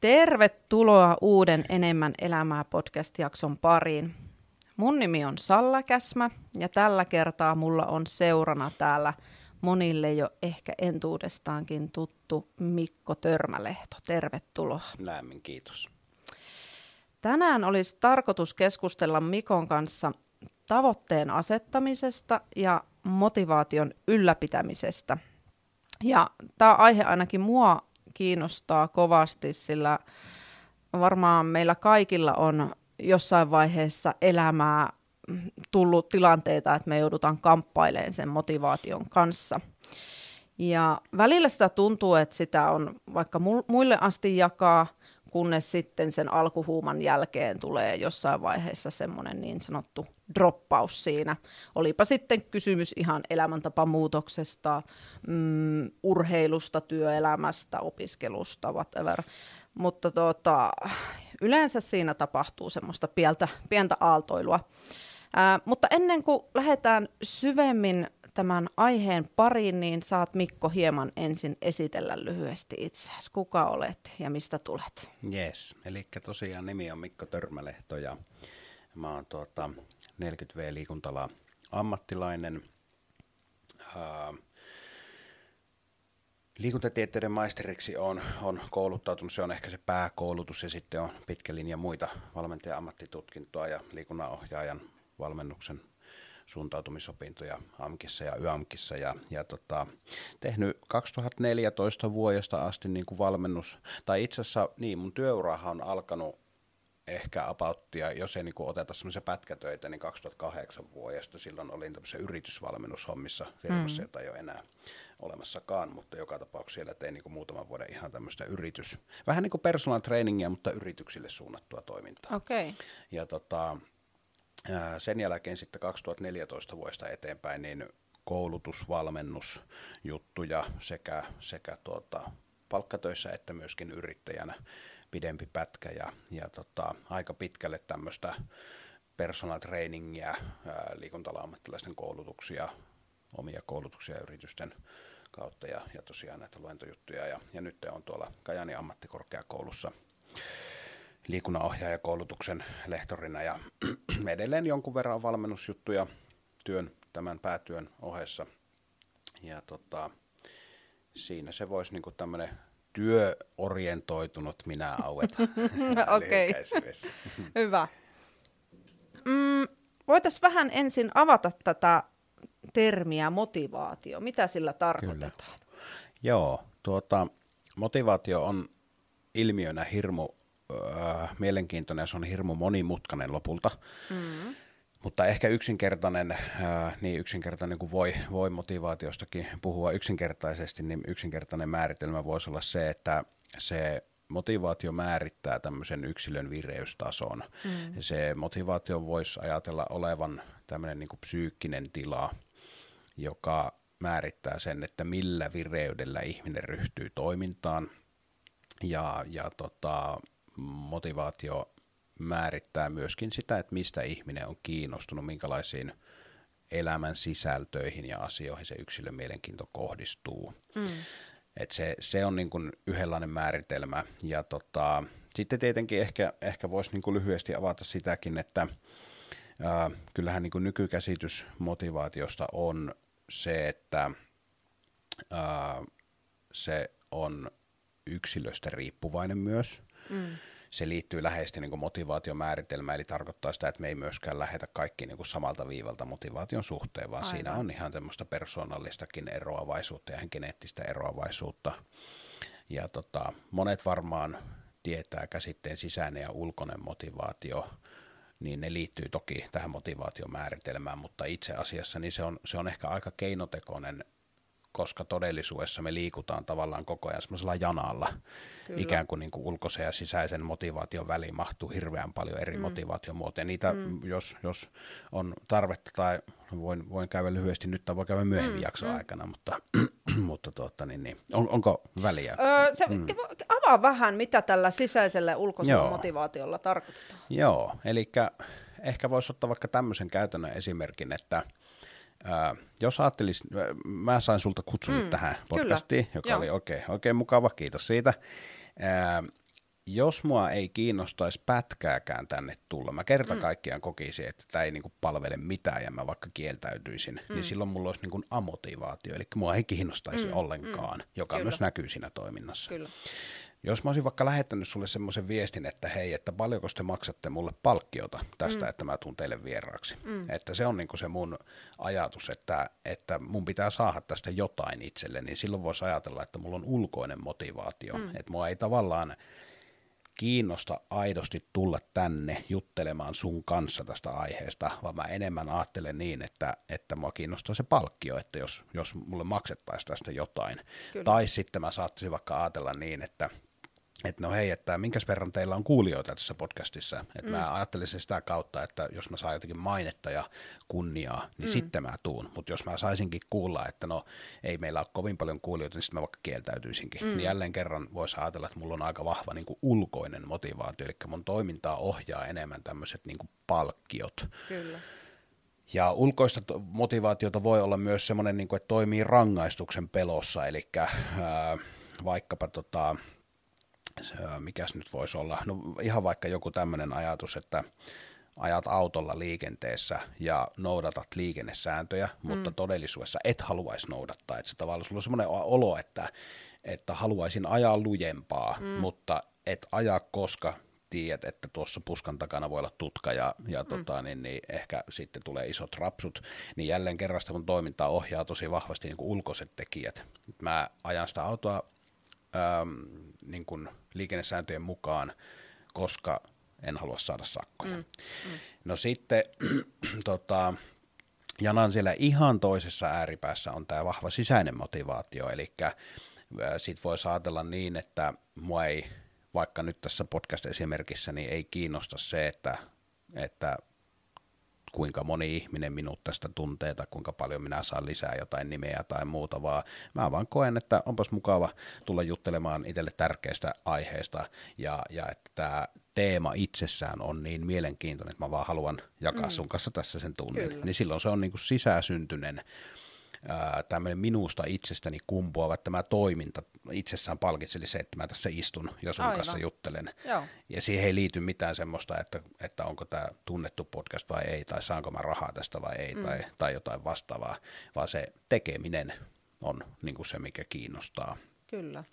Tervetuloa uuden Enemmän elämää podcast-jakson pariin. Mun nimi on Salla Käsmä ja tällä kertaa mulla on seurana täällä monille jo ehkä entuudestaankin tuttu Mikko Törmälehto. Tervetuloa. Lämmin kiitos. Tänään olisi tarkoitus keskustella Mikon kanssa tavoitteen asettamisesta ja motivaation ylläpitämisestä. Ja tämä aihe ainakin mua kiinnostaa kovasti, sillä varmaan meillä kaikilla on jossain vaiheessa elämää tullut tilanteita, että me joudutaan kamppailemaan sen motivaation kanssa. Ja välillä sitä tuntuu, että sitä on vaikka muille asti jakaa, kunnes sitten sen alkuhuuman jälkeen tulee jossain vaiheessa semmoinen niin sanottu droppaus siinä. Olipa sitten kysymys ihan elämäntapamuutoksesta, mm, urheilusta, työelämästä, opiskelusta, whatever. Mutta tota, yleensä siinä tapahtuu semmoista pientä, pientä aaltoilua. Ää, mutta ennen kuin lähdetään syvemmin tämän aiheen pariin, niin saat Mikko hieman ensin esitellä lyhyesti itseäsi. Kuka olet ja mistä tulet? Yes, eli tosiaan nimi on Mikko Törmälehto ja mä oon tuota 40V-liikuntala ammattilainen. Uh, liikuntatieteiden maisteriksi on, on kouluttautunut, se on ehkä se pääkoulutus ja sitten on pitkä linja muita valmentajan ammattitutkintoa ja liikunnanohjaajan valmennuksen suuntautumisopintoja AMKissa ja YAMKissa ja, ja tota, tehnyt 2014 vuodesta asti niin kuin valmennus, tai itse asiassa niin mun työurahan on alkanut ehkä apauttia, jos ei niin kuin oteta semmoisia pätkätöitä, niin 2008 vuodesta silloin olin tämmöisessä yritysvalmennushommissa firmassa, mm. jota ei ole enää olemassakaan, mutta joka tapauksessa siellä tein niin kuin muutaman vuoden ihan tämmöistä yritys, vähän niin kuin personal trainingia, mutta yrityksille suunnattua toimintaa. Okay. Ja tota, sen jälkeen sitten 2014 vuodesta eteenpäin niin koulutusvalmennusjuttuja sekä, sekä tuota, palkkatöissä että myöskin yrittäjänä pidempi pätkä ja, ja tota, aika pitkälle tämmöistä personal trainingia, liikuntala-ammattilaisten koulutuksia, omia koulutuksia yritysten kautta ja, ja tosiaan näitä luentojuttuja. Ja, ja nyt on tuolla Kajani ammattikorkeakoulussa liikunnanohjaajakoulutuksen lehtorina ja edelleen jonkun verran valmennusjuttuja työn, tämän päätyön ohessa. Ja tota, siinä se voisi niinku tämmöinen työorientoitunut minä aueta. Okei, hyvä. Mm, Voitaisiin vähän ensin avata tätä termiä motivaatio. Mitä sillä tarkoitetaan? Kyllä. Joo, tuota, motivaatio on ilmiönä hirmu äh, mielenkiintoinen ja se on hirmu monimutkainen lopulta. Mm. Mutta ehkä yksinkertainen, äh, niin yksinkertainen kuin voi, voi motivaatiostakin puhua yksinkertaisesti, niin yksinkertainen määritelmä voisi olla se, että se motivaatio määrittää tämmöisen yksilön vireystason. Mm. Se motivaatio voisi ajatella olevan tämmöinen niin kuin psyykkinen tila, joka määrittää sen, että millä vireydellä ihminen ryhtyy toimintaan. Ja, ja tota, motivaatio määrittää myöskin sitä, että mistä ihminen on kiinnostunut, minkälaisiin elämän sisältöihin ja asioihin se yksilön mielenkiinto kohdistuu. Mm. Et se, se on niin kuin yhdenlainen määritelmä. Ja tota, sitten tietenkin ehkä, ehkä voisi niin kuin lyhyesti avata sitäkin, että ää, kyllähän niin kuin nykykäsitys motivaatiosta on se, että ää, se on yksilöstä riippuvainen myös. Mm se liittyy läheisesti niin motivaatiomääritelmään, eli tarkoittaa sitä, että me ei myöskään lähetä kaikki niin kuin samalta viivalta motivaation suhteen, vaan Aivan. siinä on ihan tämmöistä persoonallistakin eroavaisuutta ja geneettistä eroavaisuutta. Ja tota, monet varmaan tietää käsitteen sisäinen ja ulkoinen motivaatio, niin ne liittyy toki tähän motivaatiomääritelmään, mutta itse asiassa niin se, on, se on ehkä aika keinotekoinen koska todellisuudessa me liikutaan tavallaan koko ajan semmoisella janalla. Kyllä. Ikään kuin, niin kuin ulkoisen ja sisäisen motivaation väliin mahtuu hirveän paljon eri mm. motivaatiomuotoja. Niitä, mm. jos, jos on tarvetta tai voin, voin käydä lyhyesti nyt tai voi käydä myöhemmin mm. jakson mm. aikana, mutta, mutta tuota, niin, niin. On, onko väliä? Öö, se, mm. Avaa vähän, mitä tällä sisäisellä ulkoisella Joo. motivaatiolla tarkoittaa. Joo, eli ehkä voisi ottaa vaikka tämmöisen käytännön esimerkin, että – Ää, jos ajattelis, mä sain sulta kutsun mm, tähän podcastiin, kyllä. joka Joo. oli oikein, oikein mukava, kiitos siitä. Ää, jos mua ei kiinnostaisi pätkääkään tänne tulla, mä kerta mm. kaikkiaan kokisin, että tämä ei niinku palvele mitään ja mä vaikka kieltäytyisin, niin mm. niin silloin mulla olisi niinku amotivaatio, eli mua ei kiinnostaisi mm. ollenkaan, mm. joka Kyllä. myös näkyy siinä toiminnassa. Kyllä. Jos mä olisin vaikka lähettänyt sulle semmoisen viestin, että hei, että paljonko te maksatte mulle palkkiota tästä, mm. että mä tuun teille vieraaksi. Mm. Että se on niinku se mun ajatus, että, että mun pitää saada tästä jotain itselle, niin silloin voisi ajatella, että mulla on ulkoinen motivaatio. Mm. Että mua ei tavallaan kiinnosta aidosti tulla tänne juttelemaan sun kanssa tästä aiheesta, vaan mä enemmän ajattelen niin, että, että mua kiinnostaa se palkkio, että jos, jos mulle maksettaisiin tästä jotain. Kyllä. Tai sitten mä saattaisin vaikka ajatella niin, että että no hei, että minkäs verran teillä on kuulijoita tässä podcastissa. Että mm. mä ajattelisin sitä kautta, että jos mä saan jotenkin mainetta ja kunniaa, niin mm. sitten mä tuun. Mutta jos mä saisinkin kuulla, että no ei meillä ole kovin paljon kuulijoita, niin sitten mä vaikka kieltäytyisinkin. Mm. Niin jälleen kerran voisi ajatella, että mulla on aika vahva niin kuin ulkoinen motivaatio, eli mun toimintaa ohjaa enemmän tämmöiset niin palkkiot. Kyllä. Ja ulkoista motivaatiota voi olla myös semmoinen, niin kuin, että toimii rangaistuksen pelossa, eli äh, vaikkapa tota, mikäs nyt voisi olla, no ihan vaikka joku tämmöinen ajatus, että ajat autolla liikenteessä ja noudatat liikennesääntöjä, mutta mm. todellisuudessa et haluaisi noudattaa. Että se tavallaan sulla on semmoinen olo, että, että haluaisin ajaa lujempaa, mm. mutta et ajaa, koska tiedät, että tuossa puskan takana voi olla tutka ja, ja mm. tota, niin, niin ehkä sitten tulee isot rapsut, niin jälleen kerran sitä mun toimintaa ohjaa tosi vahvasti niin kuin ulkoiset tekijät. Mä ajan sitä autoa äm, niin kuin liikennesääntöjen mukaan, koska en halua saada sakkoja. Mm. Mm. No sitten tota, janan siellä ihan toisessa ääripäässä on tämä vahva sisäinen motivaatio, eli sit voi ajatella niin, että mua ei, vaikka nyt tässä podcast-esimerkissä, niin ei kiinnosta se, että, että kuinka moni ihminen minut tästä tuntee tai kuinka paljon minä saan lisää jotain nimeä tai muuta, vaan mä vaan koen, että onpas mukava tulla juttelemaan itselle tärkeästä aiheesta ja, ja että tämä teema itsessään on niin mielenkiintoinen, että mä vaan haluan jakaa mm. sun kanssa tässä sen tunnin. Kyllä. Niin silloin se on niin kuin sisäsyntyinen tämmöinen minusta itsestäni kumpuava tämä toiminta itsessään palkitseli se, että mä tässä istun ja sun Aivan. kanssa juttelen. Joo. Ja siihen ei liity mitään semmoista, että, että onko tämä tunnettu podcast vai ei, tai saanko mä rahaa tästä vai ei, mm. tai, tai jotain vastaavaa, vaan se tekeminen on niin kuin se, mikä kiinnostaa. Kyllä.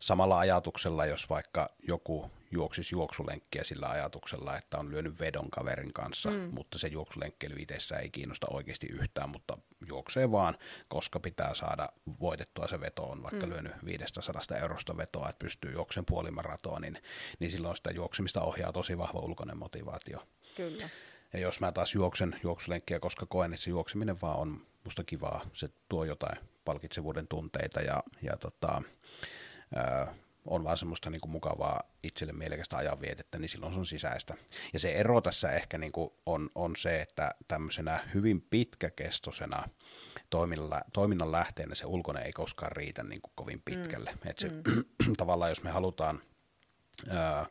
Samalla ajatuksella, jos vaikka joku juoksisi juoksulenkkiä sillä ajatuksella, että on lyönyt vedon kaverin kanssa, mm. mutta se juoksulenkkely itsessään ei kiinnosta oikeasti yhtään, mutta juoksee vaan, koska pitää saada voitettua se veto, on vaikka mm. lyönyt 500 eurosta vetoa, että pystyy juoksen puolimaratoon, niin, niin silloin sitä juoksemista ohjaa tosi vahva ulkoinen motivaatio. Kyllä. Ja jos mä taas juoksen juoksulenkkiä, koska koen, että se juokseminen vaan on musta kivaa, se tuo jotain palkitsevuuden tunteita ja, ja tota, ää, on vaan semmoista niin kuin mukavaa itselle mielekästä ajanvietettä, niin silloin se on sisäistä. Ja se ero tässä ehkä niin kuin on, on se, että tämmöisenä hyvin pitkäkestoisena toiminnan, toiminnan lähteenä se ulkoinen ei koskaan riitä niin kuin kovin pitkälle. Mm. Et se, mm. tavallaan jos me halutaan ää,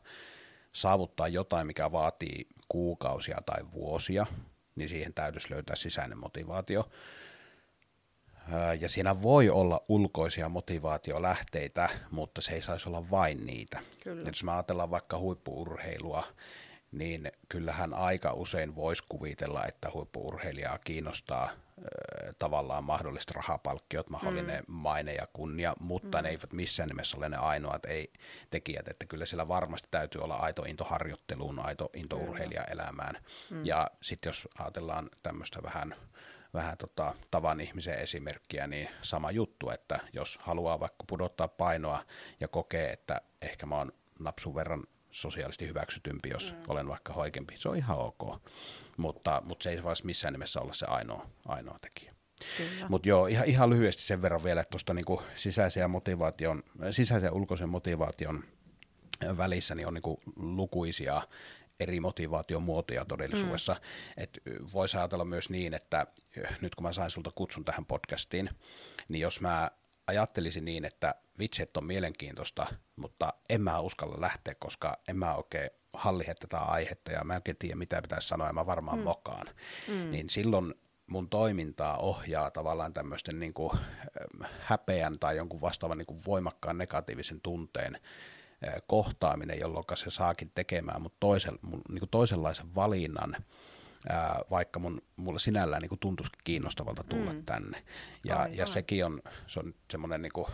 saavuttaa jotain, mikä vaatii kuukausia tai vuosia, niin siihen täytyisi löytää sisäinen motivaatio. Ja siinä voi olla ulkoisia motivaatiolähteitä, mutta se ei saisi olla vain niitä. Kyllä. jos me ajatellaan vaikka huippuurheilua, niin kyllähän aika usein voisi kuvitella, että huippuurheilijaa kiinnostaa tavallaan mahdolliset rahapalkkiot, mahdollinen mm. maine ja kunnia, mutta mm. ne eivät missään nimessä ole ne ainoat ei, tekijät, että kyllä siellä varmasti täytyy olla aito into harjoitteluun, aito into urheilijaelämään. Mm. Ja sitten jos ajatellaan tämmöistä vähän vähän tota, tavan ihmisen esimerkkiä, niin sama juttu, että jos haluaa vaikka pudottaa painoa ja kokee, että ehkä mä oon napsun verran sosiaalisesti hyväksytympi, jos mm. olen vaikka hoikempi, se on ihan ok. Mutta, mutta se ei voi missään nimessä olla se ainoa, ainoa tekijä. Mutta joo, ihan, ihan lyhyesti sen verran vielä, että tuosta niinku sisäisen, motivaation, sisäisen ja ulkoisen motivaation välissä niin on niinku lukuisia eri motivaatiomuotoja todellisuudessa. Mm. Et voisi ajatella myös niin, että nyt kun mä sain sulta kutsun tähän podcastiin, niin jos mä ajattelisin niin, että vitset on mielenkiintoista, mutta en mä uskalla lähteä, koska en mä oikein hallihe tätä aihetta ja mä en oikein tiedä, mitä pitäisi sanoa ja mä varmaan mm. mokaan. Mm. Niin silloin mun toimintaa ohjaa tavallaan tämmöisten niin kuin häpeän tai jonkun vastaavan niin kuin voimakkaan negatiivisen tunteen kohtaaminen, jolloin se saakin tekemään mut toisen, mun, niin kuin toisenlaisen valinnan, ää, vaikka mun, mulle sinällään niin kuin tuntuisikin kiinnostavalta tulla mm. tänne. Ja, ja sekin on, se on semmoinen niin kuin,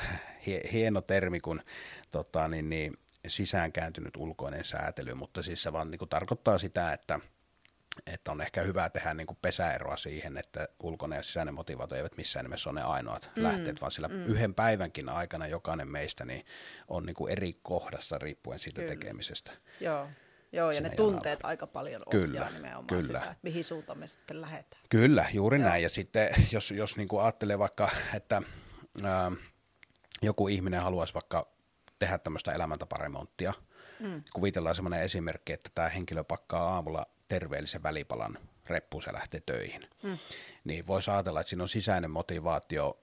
hieno termi, kun tota, niin, niin, sisäänkääntynyt ulkoinen säätely, mutta siis se vaan niin kuin, tarkoittaa sitä, että että on ehkä hyvä tehdä niin kuin pesäeroa siihen, että ulkoinen ja sisäinen motivaatio eivät missään nimessä ole ne ainoat mm, lähteet, vaan sillä mm. yhden päivänkin aikana jokainen meistä niin on niin kuin eri kohdassa riippuen siitä kyllä. tekemisestä. Joo, Joo ja ne tunteet alla. aika paljon kyllä, ohjaa nimenomaan kyllä. sitä, että mihin suuntaan me sitten lähdetään. Kyllä, juuri Joo. näin. Ja sitten jos, jos niin kuin ajattelee vaikka, että ää, joku ihminen haluaisi vaikka tehdä tämmöistä elämäntaparemonttia, mm. kuvitellaan semmoinen esimerkki, että tämä henkilö pakkaa aamulla terveellisen välipalan reppuun se lähtee töihin. Mm. Niin voisi ajatella, että siinä on sisäinen motivaatio,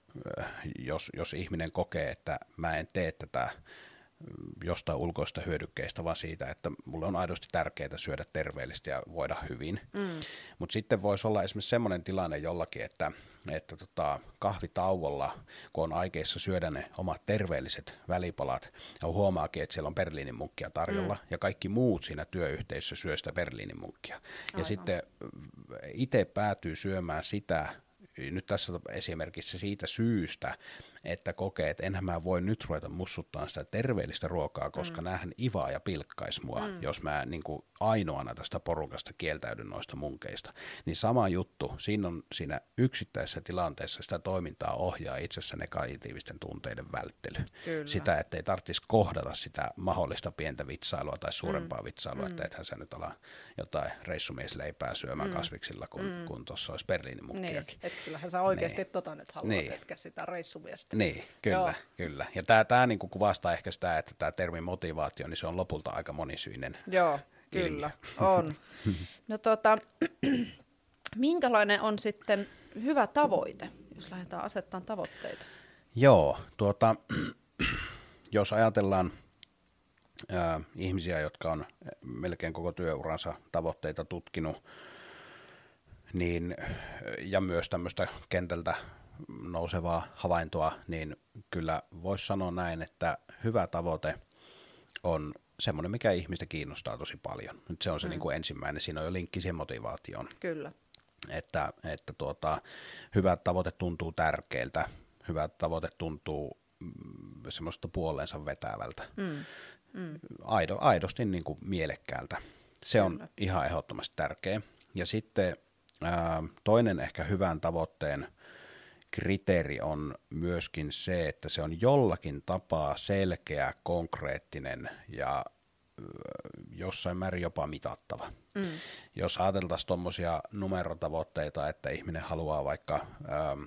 jos, jos ihminen kokee, että mä en tee tätä jostain ulkoista hyödykkeistä, vaan siitä, että mulle on aidosti tärkeää syödä terveellisesti ja voida hyvin. Mm. Mutta sitten voisi olla esimerkiksi semmoinen tilanne jollakin, että, että tota, kahvitauolla, kun on aikeissa syödä ne omat terveelliset välipalat, ja huomaakin, että siellä on Berliinin munkkia tarjolla, mm. ja kaikki muut siinä työyhteisössä syö sitä Berliinin munkkia. Aivan. Ja sitten itse päätyy syömään sitä, nyt tässä esimerkiksi siitä syystä, että kokee, että enhän mä voi nyt ruveta mussuttaa sitä terveellistä ruokaa, koska mm. näähän ivaa ja pilkkais mua, mm. jos mä niin kuin ainoana tästä porukasta kieltäydyn noista munkeista. Niin sama juttu, siinä on siinä yksittäisessä tilanteessa sitä toimintaa ohjaa itsessä negatiivisten tunteiden välttely. Kyllä. Sitä, että ei tarvitsisi kohdata sitä mahdollista pientä vitsailua tai suurempaa mm. vitsailua, mm. että ethän sä nyt ala jotain reissumiesleipää syömään mm. kasviksilla, kun, mm. kun tuossa olisi Berliinin mukkiakin. Niin, että kyllähän sä oikeasti niin. tota nyt haluat, niin. etkä sitä reissumiestä. Niin, kyllä, Joo. kyllä. Ja tämä, tämä niin kuvastaa ehkä sitä, että tämä termi motivaatio, niin se on lopulta aika monisyinen. Joo, Kyllä, on. No tota, minkälainen on sitten hyvä tavoite, jos lähdetään asettamaan tavoitteita? Joo, tuota, jos ajatellaan ää, ihmisiä, jotka on melkein koko työuransa tavoitteita tutkinut, niin, ja myös tämmöistä kentältä nousevaa havaintoa, niin kyllä voisi sanoa näin, että hyvä tavoite on semmoinen, mikä ihmistä kiinnostaa tosi paljon. Nyt se on se mm. niin kuin ensimmäinen, siinä on jo linkki siihen motivaatioon. Kyllä. Että, että tuota, hyvä tavoite tuntuu tärkeältä, hyvä tavoite tuntuu mm, semmoista puoleensa vetävältä, mm. Mm. Aido, aidosti niin kuin mielekkäältä. Se Kyllä. on ihan ehdottomasti tärkeä. Ja sitten ää, toinen ehkä hyvän tavoitteen kriteeri on myöskin se, että se on jollakin tapaa selkeä, konkreettinen ja jossain määrin jopa mitattava. Mm. Jos ajateltaisiin tuommoisia numerotavoitteita, että ihminen haluaa vaikka ähm,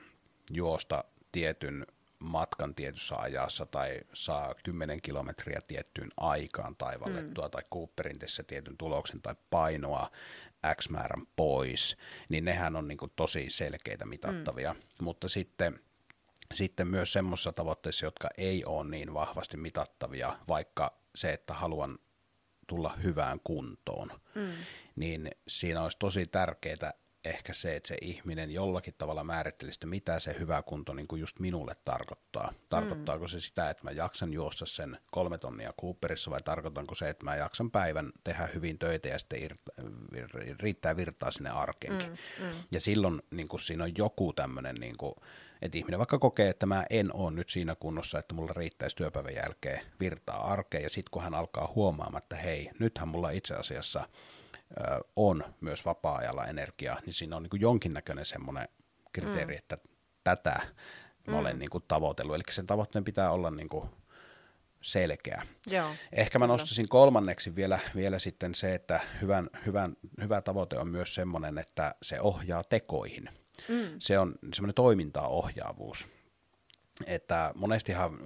juosta tietyn matkan tietyssä ajassa tai saa 10 kilometriä tiettyyn aikaan taivallettua mm. tai Cooperin tietyn tuloksen tai painoa X määrän pois, niin nehän on niin kuin tosi selkeitä mitattavia. Mm. Mutta sitten, sitten myös semmoisissa tavoitteissa, jotka ei ole niin vahvasti mitattavia, vaikka se, että haluan tulla hyvään kuntoon, mm. niin siinä olisi tosi tärkeää ehkä se, että se ihminen jollakin tavalla määrittelisi, että mitä se hyvä kunto niin kuin just minulle tarkoittaa. Tarkoittaako mm. se sitä, että mä jaksan juosta sen kolme tonnia Cooperissa vai tarkoitanko se, että mä jaksan päivän tehdä hyvin töitä ja sitten riittää virtaa sinne arkeenkin. Mm. Mm. Ja silloin niin kuin siinä on joku tämmöinen, niin kuin, että ihminen vaikka kokee, että mä en ole nyt siinä kunnossa, että mulla riittäisi työpäivän jälkeen virtaa arkeen ja sitten kun hän alkaa huomaamaan, että hei, nythän mulla itse asiassa – on myös vapaa-ajalla energiaa, niin siinä on niin kuin jonkinnäköinen semmoinen kriteeri, mm. että tätä mä mm. olen niin kuin tavoitellut. Eli sen tavoitteen pitää olla niin kuin selkeä. Joo, Ehkä mä nostaisin kolmanneksi vielä, vielä sitten se, että hyvän, hyvän, hyvä tavoite on myös semmoinen, että se ohjaa tekoihin. Mm. Se on semmoinen toimintaa ohjaavuus. Että monestihan,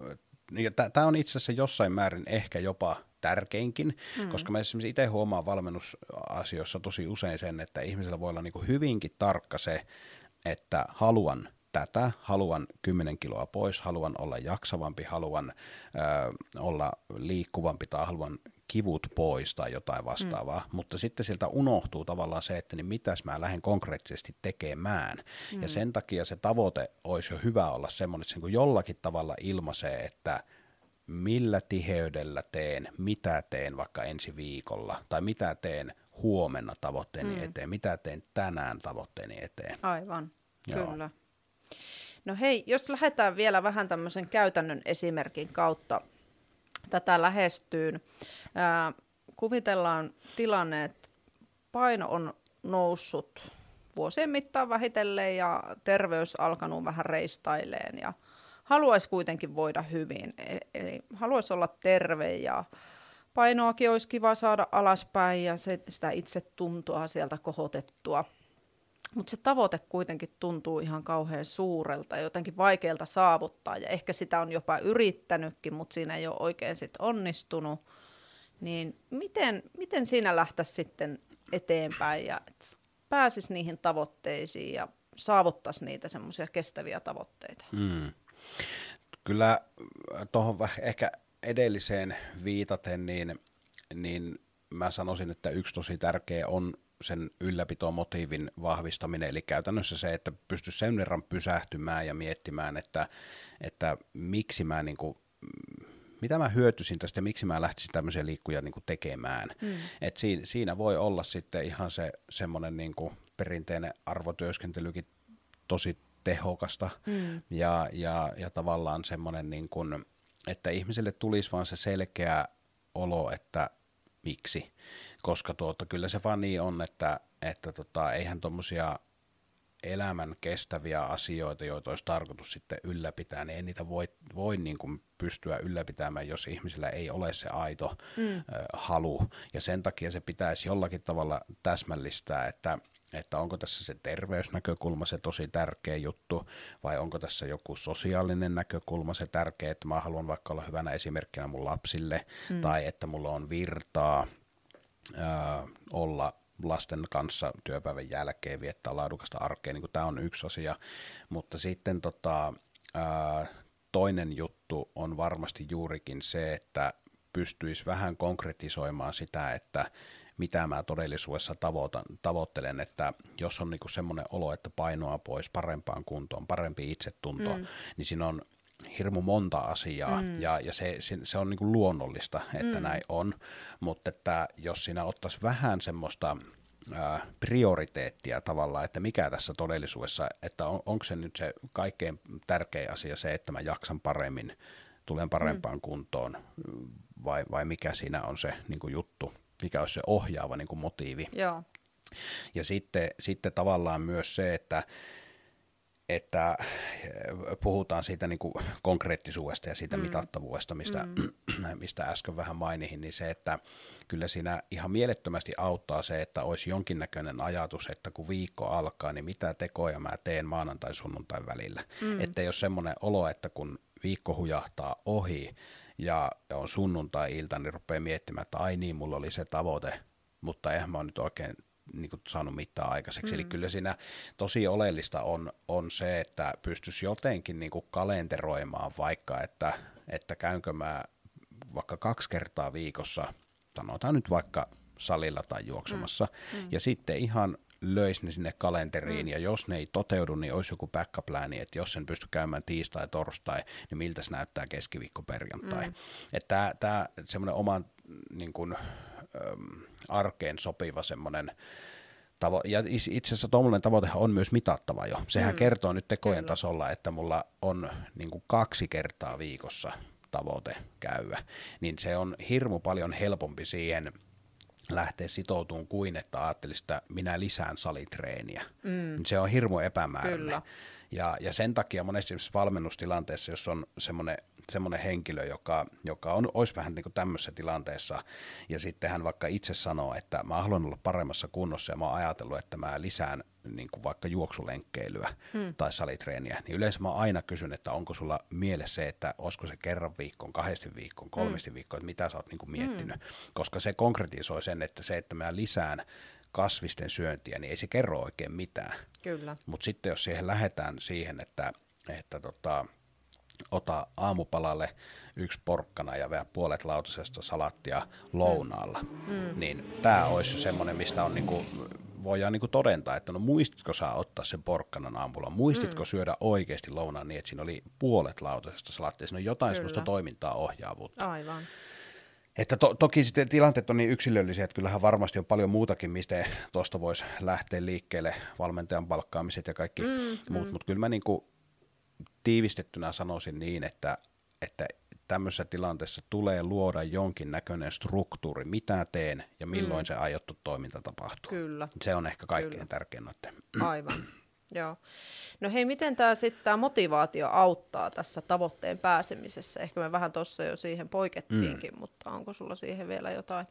tämä on itse asiassa jossain määrin ehkä jopa tärkeinkin, mm. koska mä esimerkiksi itse huomaan valmennusasioissa tosi usein sen, että ihmisellä voi olla niin kuin hyvinkin tarkka se, että haluan tätä, haluan 10 kiloa pois, haluan olla jaksavampi, haluan ö, olla liikkuvampi tai haluan kivut pois tai jotain vastaavaa, mm. mutta sitten sieltä unohtuu tavallaan se, että niin mitäs mä lähden konkreettisesti tekemään. Mm. Ja sen takia se tavoite olisi jo hyvä olla semmoinen, että se niin jollakin tavalla ilmaisee, että millä tiheydellä teen, mitä teen vaikka ensi viikolla, tai mitä teen huomenna tavoitteeni mm. eteen, mitä teen tänään tavoitteeni eteen. Aivan, Joo. kyllä. No hei, jos lähdetään vielä vähän tämmöisen käytännön esimerkin kautta tätä lähestyyn. Ää, kuvitellaan tilanne, että paino on noussut vuosien mittaan vähitellen ja terveys alkanut vähän reistaileen ja haluaisi kuitenkin voida hyvin. E, eli haluaisi olla terve ja painoakin olisi kiva saada alaspäin ja se, sitä itse tuntua sieltä kohotettua. Mutta se tavoite kuitenkin tuntuu ihan kauhean suurelta ja jotenkin vaikealta saavuttaa ja ehkä sitä on jopa yrittänytkin, mutta siinä ei ole oikein sit onnistunut. Niin miten, miten siinä lähtäisi sitten eteenpäin ja pääsisi niihin tavoitteisiin ja saavuttaisi niitä semmoisia kestäviä tavoitteita? Hmm. Kyllä äh, tuohon ehkä edelliseen viitaten, niin, niin mä sanoisin, että yksi tosi tärkeä on sen ylläpitomotiivin vahvistaminen, eli käytännössä se, että pystyisi sen verran pysähtymään ja miettimään, että, että miksi mä niin kuin, mitä mä hyötyisin tästä ja miksi mä lähtisin tämmöisiä liikkuja niin kuin tekemään. Mm. Et siinä, siinä voi olla sitten ihan se semmoinen niin kuin perinteinen arvotyöskentelykin tosi tehokasta mm. ja, ja, ja tavallaan semmoinen, niin kuin, että ihmisille tulisi vaan se selkeä olo, että miksi. Koska tuota, kyllä se vaan niin on, että, että tota, eihän tuommoisia elämän kestäviä asioita, joita olisi tarkoitus sitten ylläpitää, niin ei niitä voi, voi niin kuin pystyä ylläpitämään, jos ihmisillä ei ole se aito mm. ö, halu. Ja sen takia se pitäisi jollakin tavalla täsmällistää, että että onko tässä se terveysnäkökulma se tosi tärkeä juttu, vai onko tässä joku sosiaalinen näkökulma se tärkeä, että mä haluan vaikka olla hyvänä esimerkkinä mun lapsille, mm. tai että mulla on virtaa ää, olla lasten kanssa työpäivän jälkeen viettää laadukasta arkea, niin tämä on yksi asia, mutta sitten tota, ää, toinen juttu on varmasti juurikin se, että pystyisi vähän konkretisoimaan sitä, että mitä mä todellisuudessa tavoitan, tavoittelen, että jos on niinku semmoinen olo, että painoa pois parempaan kuntoon, parempi itsetunto, mm. niin siinä on hirmu monta asiaa mm. ja, ja se, se, se on niinku luonnollista, että mm. näin on, mutta että jos siinä ottaisi vähän semmoista ää, prioriteettia tavallaan, että mikä tässä todellisuudessa, että on, onko se nyt se kaikkein tärkein asia se, että mä jaksan paremmin, tulen parempaan mm. kuntoon, vai, vai mikä siinä on se niin juttu, mikä olisi se ohjaava niin kuin motiivi. Joo. Ja sitten, sitten tavallaan myös se, että, että puhutaan siitä niin kuin konkreettisuudesta ja siitä mm. mitattavuudesta, mistä, mm. mistä äsken vähän mainihin, niin se, että kyllä siinä ihan mielettömästi auttaa se, että olisi jonkinnäköinen ajatus, että kun viikko alkaa, niin mitä tekoja mä teen maanantai sunnuntai välillä. Mm. Että jos semmoinen olo, että kun viikko hujahtaa ohi, ja on sunnuntai-ilta, niin rupeaa miettimään, että ai niin, mulla oli se tavoite, mutta eihän mä oon nyt oikein niin kuin, saanut mitään aikaiseksi. Mm. Eli kyllä siinä tosi oleellista on, on se, että pystyisi jotenkin niin kuin kalenteroimaan vaikka, että, että käynkö mä vaikka kaksi kertaa viikossa, sanotaan nyt vaikka salilla tai juoksemassa, mm. Mm. ja sitten ihan löisi ne sinne kalenteriin, mm. ja jos ne ei toteudu, niin olisi joku backup että jos sen pysty käymään tiistai, torstai, niin miltä se näyttää keskiviikko, perjantai. Mm. Että tämä semmoinen oman niin kuin, äm, arkeen sopiva semmoinen tavo- ja itse asiassa tuommoinen tavoite on myös mitattava jo. Sehän mm. kertoo nyt tekojen Kyllä. tasolla, että mulla on niin kuin kaksi kertaa viikossa tavoite käyä, niin se on hirmu paljon helpompi siihen lähteä sitoutumaan kuin että ajattelisi, että minä lisään salitreeniä. Mm. Se on hirmu epämääräinen. Kyllä. Ja, ja sen takia monesti valmennustilanteessa, jos on semmoinen semmoinen henkilö, joka, joka on, olisi vähän niin kuin tämmöisessä tilanteessa, ja sitten hän vaikka itse sanoo, että mä haluan olla paremmassa kunnossa, ja mä oon ajatellut, että mä lisään niin kuin vaikka juoksulenkkeilyä hmm. tai salitreeniä, niin yleensä mä aina kysyn, että onko sulla mielessä se, että olisiko se kerran viikkoon, kahdesti viikkoon, kolmesti hmm. viikkoon, että mitä sä oot niin kuin miettinyt, hmm. koska se konkretisoi sen, että se, että mä lisään kasvisten syöntiä, niin ei se kerro oikein mitään. Kyllä. Mutta sitten jos siihen lähdetään siihen, että, että tota, ota aamupalalle yksi porkkana ja vielä puolet lautasesta salattia lounaalla, mm. niin tämä olisi semmoinen, mistä on niinku voidaan niin kuin todentaa, että no muistitko saa ottaa sen porkkanan aamulla, muistitko mm. syödä oikeasti lounaan niin, että siinä oli puolet lautasesta salattia, siinä on jotain Kyllä. sellaista toimintaa ohjaavuutta. Aivan. Että to, toki sitten tilanteet on niin yksilöllisiä, että kyllähän varmasti on paljon muutakin, mistä tuosta voisi lähteä liikkeelle, valmentajan palkkaamiset ja kaikki mm, muut, mm. mutta kyllä mä niin kuin tiivistettynä sanoisin niin, että, että tämmöisessä tilanteessa tulee luoda jonkin näköinen struktuuri, mitä teen ja milloin mm. se aiottu toiminta tapahtuu. Kyllä. Se on ehkä kaikkein Kyllä. tärkein noiden. Aivan. Joo. No hei, miten tämä sitten tämä motivaatio auttaa tässä tavoitteen pääsemisessä? Ehkä me vähän tuossa jo siihen poikettiinkin, mm. mutta onko sulla siihen vielä jotain,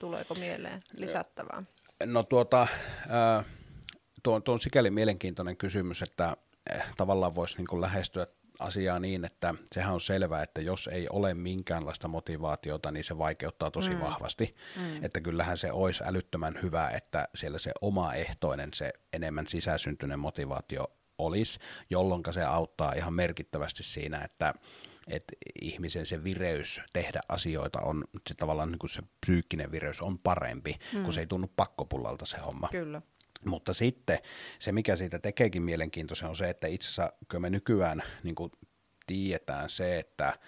tuleeko mieleen lisättävää? No tuota, äh, tuo, tuo on sikäli mielenkiintoinen kysymys, että tavallaan voisi niin lähestyä asiaa niin, että sehän on selvää, että jos ei ole minkäänlaista motivaatiota, niin se vaikeuttaa tosi mm. vahvasti. Mm. Että kyllähän se olisi älyttömän hyvä, että siellä se omaehtoinen, se enemmän sisäsyntyinen motivaatio olisi, jolloin se auttaa ihan merkittävästi siinä, että että ihmisen se vireys tehdä asioita on, se tavallaan niin kuin se psyykkinen vireys on parempi, mm. kun se ei tunnu pakkopullalta se homma. Kyllä. Mutta sitten se, mikä siitä tekeekin mielenkiintoisen, on se, että itse asiassa kyllä me nykyään niin kuin tiedetään se, että,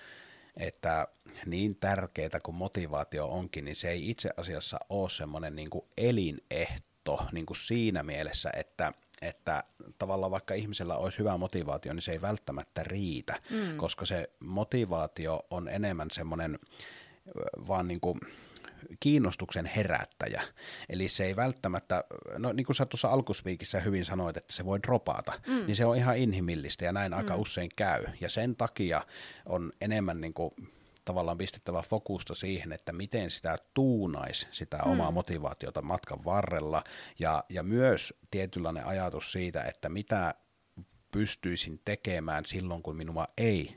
että niin tärkeää kuin motivaatio onkin, niin se ei itse asiassa ole semmoinen niin kuin elinehto niin kuin siinä mielessä, että että tavallaan vaikka ihmisellä olisi hyvä motivaatio, niin se ei välttämättä riitä, mm. koska se motivaatio on enemmän semmoinen vaan niin kuin kiinnostuksen herättäjä. Eli se ei välttämättä, no niin kuin sä tuossa alkusviikissä hyvin sanoit, että se voi dropata, mm. niin se on ihan inhimillistä ja näin mm. aika usein käy. Ja sen takia on enemmän niin kuin tavallaan pistettävä fokusta siihen, että miten sitä tuunaisi sitä mm. omaa motivaatiota matkan varrella ja, ja myös tietynlainen ajatus siitä, että mitä pystyisin tekemään silloin, kun minua ei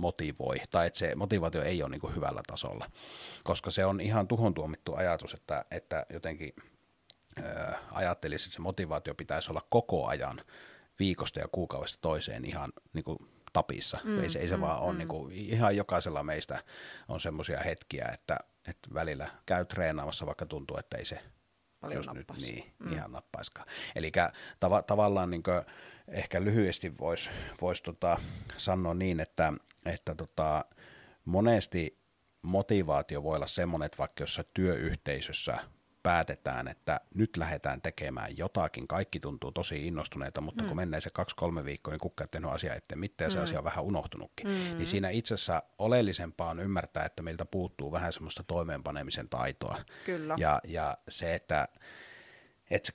motivoi, tai että se motivaatio ei ole niin kuin hyvällä tasolla, koska se on ihan tuhon tuomittu ajatus, että, että jotenkin äh, ajattelisi, että se motivaatio pitäisi olla koko ajan viikosta ja kuukaudesta toiseen ihan niin kuin tapissa. Mm, ei se, ei se mm, vaan ole, mm. niin kuin, ihan jokaisella meistä on semmoisia hetkiä, että, että välillä käy treenaamassa, vaikka tuntuu, että ei se Paljon jos nyt niin, mm. ihan nappaiskaan. Eli tav- tavallaan niin kuin, ehkä lyhyesti voisi vois tota, sanoa niin, että, että tota, monesti motivaatio voi olla semmoinen, että vaikka jossain työyhteisössä päätetään, että nyt lähdetään tekemään jotakin, kaikki tuntuu tosi innostuneita, mutta mm. kun menee se kaksi-kolme viikkoa, niin kukaan ei tehnyt asiaa eteen mitään, mm. se asia on vähän unohtunutkin. Mm. Niin siinä itse asiassa oleellisempaa on ymmärtää, että meiltä puuttuu vähän semmoista toimeenpanemisen taitoa. Kyllä. Ja, ja se, että että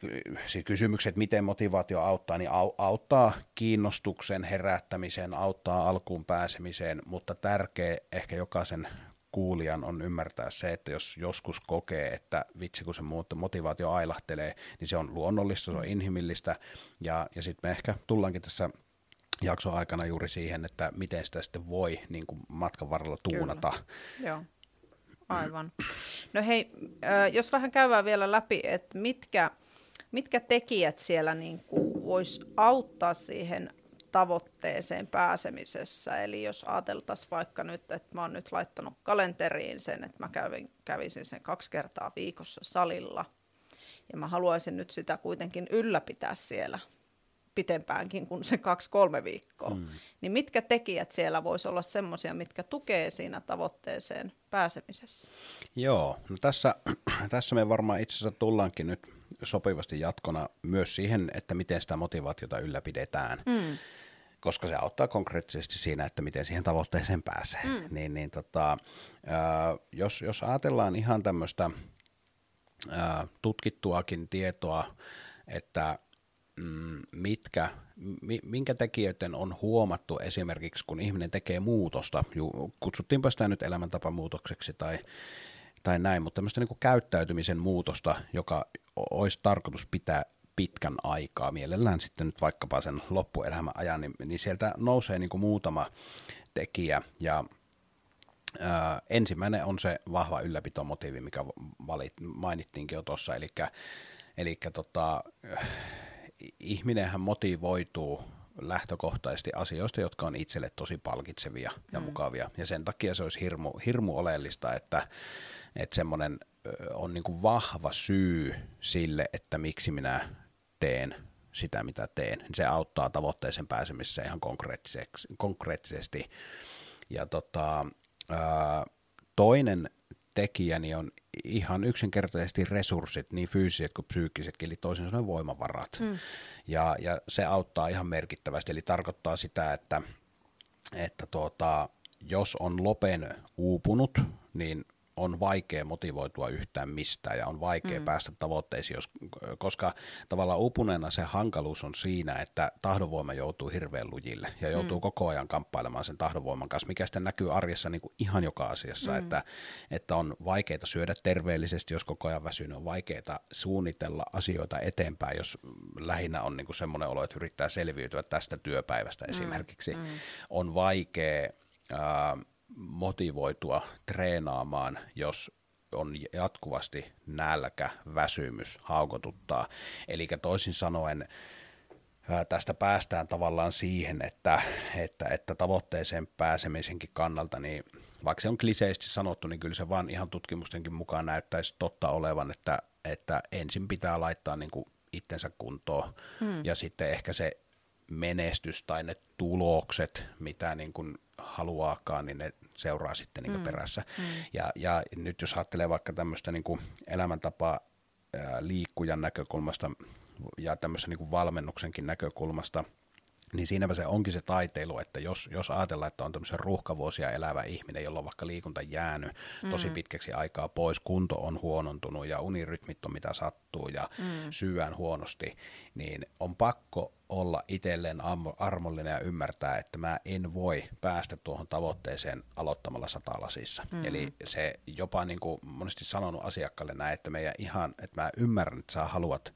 se kysymykset, miten motivaatio auttaa, niin auttaa kiinnostuksen herättämiseen, auttaa alkuun pääsemiseen, mutta tärkeä ehkä jokaisen kuulijan on ymmärtää se, että jos joskus kokee, että vitsi kun se motivaatio ailahtelee, niin se on luonnollista, se on inhimillistä, ja, ja sitten me ehkä tullaankin tässä jakson aikana juuri siihen, että miten sitä sitten voi niin kuin matkan varrella tuunata. Kyllä. Joo. Aivan. No hei, jos vähän käydään vielä läpi, että mitkä, mitkä tekijät siellä niin vois auttaa siihen tavoitteeseen pääsemisessä. Eli jos ajateltaisiin vaikka nyt, että mä oon nyt laittanut kalenteriin sen, että mä kävin, kävisin sen kaksi kertaa viikossa salilla, ja mä haluaisin nyt sitä kuitenkin ylläpitää siellä pitempäänkin kuin se kaksi-kolme viikkoa, mm. niin mitkä tekijät siellä voisi olla semmoisia, mitkä tukee siinä tavoitteeseen pääsemisessä? Joo, no tässä, tässä me varmaan itse asiassa tullaankin nyt sopivasti jatkona myös siihen, että miten sitä motivaatiota ylläpidetään. Mm koska se auttaa konkreettisesti siinä, että miten siihen tavoitteeseen pääsee. Mm. Niin, niin tota, ää, jos, jos ajatellaan ihan tämmöistä tutkittuakin tietoa, että mm, mitkä, mi, minkä tekijöiden on huomattu esimerkiksi, kun ihminen tekee muutosta, kutsuttiinpa sitä nyt elämäntapamuutokseksi tai, tai näin, mutta tämmöistä niin käyttäytymisen muutosta, joka olisi tarkoitus pitää pitkän aikaa, mielellään sitten nyt vaikkapa sen loppuelämän ajan, niin, niin sieltä nousee niin kuin muutama tekijä. Ja ää, ensimmäinen on se vahva ylläpitomotiivi, mikä valit, mainittiinkin jo tuossa, eli, eli tota, ihminenhän motivoituu lähtökohtaisesti asioista, jotka on itselle tosi palkitsevia ja mm. mukavia, ja sen takia se olisi hirmu, hirmu oleellista, että, että semmoinen on niin kuin vahva syy sille, että miksi minä teen sitä, mitä teen. Se auttaa tavoitteeseen pääsemisessä ihan konkreettisesti. Ja tota, toinen tekijäni on ihan yksinkertaisesti resurssit, niin fyysiset kuin psyykkisetkin, eli toisin sanoen voimavarat. Mm. Ja, ja se auttaa ihan merkittävästi, eli tarkoittaa sitä, että, että tuota, jos on lopen uupunut, niin on vaikea motivoitua yhtään mistään ja on vaikea mm. päästä tavoitteisiin, jos, koska tavallaan upuneena se hankaluus on siinä, että tahdonvoima joutuu hirveän lujille ja joutuu mm. koko ajan kamppailemaan sen tahdonvoiman kanssa, mikä sitten näkyy arjessa niin kuin ihan joka asiassa, mm. että, että on vaikeaa syödä terveellisesti, jos koko ajan väsynyt, on vaikeaa suunnitella asioita eteenpäin, jos lähinnä on niin kuin semmoinen olo, että yrittää selviytyä tästä työpäivästä mm. esimerkiksi. Mm. On vaikea... Ää, motivoitua treenaamaan, jos on jatkuvasti nälkä, väsymys, haukotuttaa. Eli toisin sanoen tästä päästään tavallaan siihen, että, että, että tavoitteeseen pääsemisenkin kannalta, niin vaikka se on kliseisesti sanottu, niin kyllä se vaan ihan tutkimustenkin mukaan näyttäisi totta olevan, että, että ensin pitää laittaa niin kuin itsensä kuntoon hmm. ja sitten ehkä se menestys tai ne tulokset, mitä niin kuin haluaakaan, niin ne seuraa sitten niin mm. perässä. Mm. Ja, ja nyt jos ajattelee vaikka tämmöistä niin elämäntapaa liikkujan näkökulmasta ja tämmöisen niin valmennuksenkin näkökulmasta – niin siinäpä se onkin se taiteilu, että jos, jos ajatellaan, että on tämmöisen ruuhkavuosia elävä ihminen, jolla on vaikka liikunta jäänyt mm. tosi pitkäksi aikaa pois, kunto on huonontunut ja unirytmit on mitä sattuu ja mm. syyään huonosti, niin on pakko olla itselleen armollinen ja ymmärtää, että mä en voi päästä tuohon tavoitteeseen aloittamalla satalasissa. Mm. Eli se jopa niin kuin monesti sanonut asiakkaalle näin, että meidän ihan, että mä ymmärrän, että sä haluat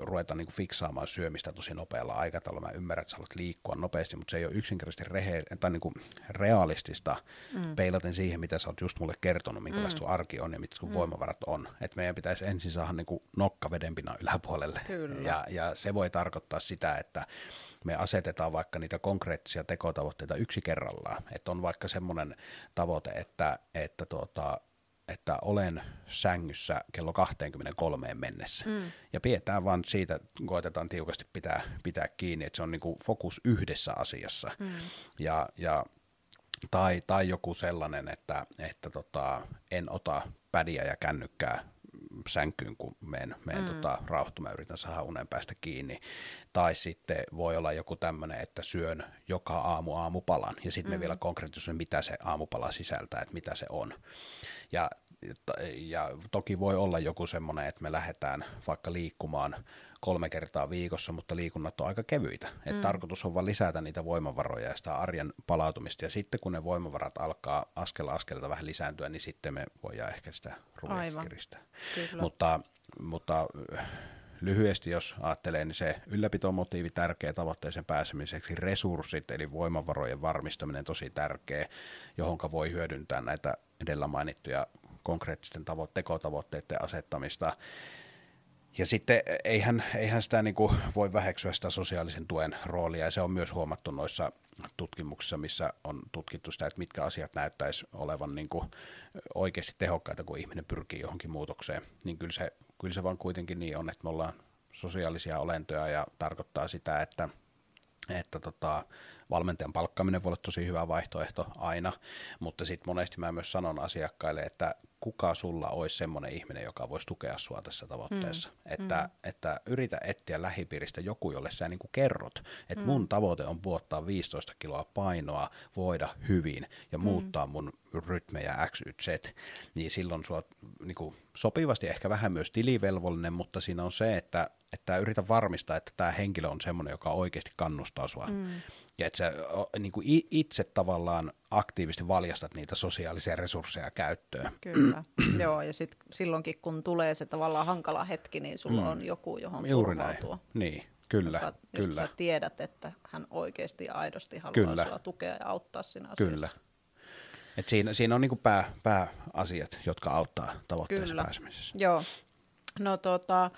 ruveta niin kuin fiksaamaan syömistä tosi nopealla aikataululla. Mä ymmärrän, että sä haluat liikkua nopeasti, mutta se ei ole yksinkertaisesti rehe, tai niin kuin realistista mm. peilaten siihen, mitä sä oot just mulle kertonut, minkälaista mm. sun arki on ja mitkä sun mm. voimavarat on. Että meidän pitäisi ensin saada niin kuin nokka vedenpinnan yläpuolelle. Ja, ja se voi tarkoittaa sitä, että me asetetaan vaikka niitä konkreettisia tekotavoitteita yksi kerrallaan. Että on vaikka semmoinen tavoite, että, että tuota, että olen sängyssä kello 23 mennessä. Mm. Ja pidetään vaan siitä, koetetaan tiukasti pitää, pitää kiinni, että se on niinku fokus yhdessä asiassa. Mm. Ja, ja, tai, tai joku sellainen, että, että tota, en ota pädiä ja kännykkää sänkyyn, kun menen, menen mm. tota, rauhoittumaan, yritän saada unen päästä kiinni. Tai sitten voi olla joku tämmöinen, että syön joka aamu aamupalan, ja sitten mm. me vielä konkreettisesti, mitä se aamupala sisältää, että mitä se on. Ja, ja toki voi olla joku semmoinen, että me lähdetään vaikka liikkumaan kolme kertaa viikossa, mutta liikunnat on aika kevyitä. Mm. Et tarkoitus on vaan lisätä niitä voimavaroja ja sitä arjen palautumista. Ja sitten kun ne voimavarat alkaa askel askelta vähän lisääntyä, niin sitten me voidaan ehkä sitä ruveta kiristää. Mutta, mutta lyhyesti, jos ajattelee, niin se ylläpitomotiivi tärkeä tavoitteeseen pääsemiseksi, resurssit eli voimavarojen varmistaminen tosi tärkeä, johon voi hyödyntää näitä edellä mainittuja konkreettisten tavo- tekotavoitteiden asettamista. Ja sitten eihän, eihän sitä niin kuin voi väheksyä sitä sosiaalisen tuen roolia, ja se on myös huomattu noissa tutkimuksissa, missä on tutkittu sitä, että mitkä asiat näyttäisi olevan niin kuin oikeasti tehokkaita, kun ihminen pyrkii johonkin muutokseen. Niin kyllä se, kyllä se vaan kuitenkin niin on, että me ollaan sosiaalisia olentoja, ja tarkoittaa sitä, että, että tota, valmentajan palkkaaminen voi olla tosi hyvä vaihtoehto aina, mutta sitten monesti mä myös sanon asiakkaille, että kuka sulla olisi semmoinen ihminen, joka voisi tukea sua tässä tavoitteessa. Mm. Että, mm. että yritä etsiä lähipiiristä joku, jolle sä niin kuin kerrot, että mm. mun tavoite on puottaa 15 kiloa painoa, voida hyvin ja mm. muuttaa mun rytmejä X, Y, Z, niin silloin sua niin kuin, sopivasti ehkä vähän myös tilivelvollinen, mutta siinä on se, että, että yritä varmistaa, että tämä henkilö on semmoinen, joka oikeasti kannustaa sua. Mm ja että sä niin kuin itse tavallaan aktiivisesti valjastat niitä sosiaalisia resursseja käyttöön. Kyllä, joo, ja sit silloinkin kun tulee se tavallaan hankala hetki, niin sulla mm. on joku, johon Juuri turvautua. Näin. Niin, kyllä, joka, kyllä. sä tiedät, että hän oikeasti aidosti haluaa kyllä. sua tukea ja auttaa asiassa. Kyllä. Et siinä, siinä on niinku pää, pääasiat, jotka auttaa tavoitteeseen kyllä. pääsemisessä. Joo. No tota,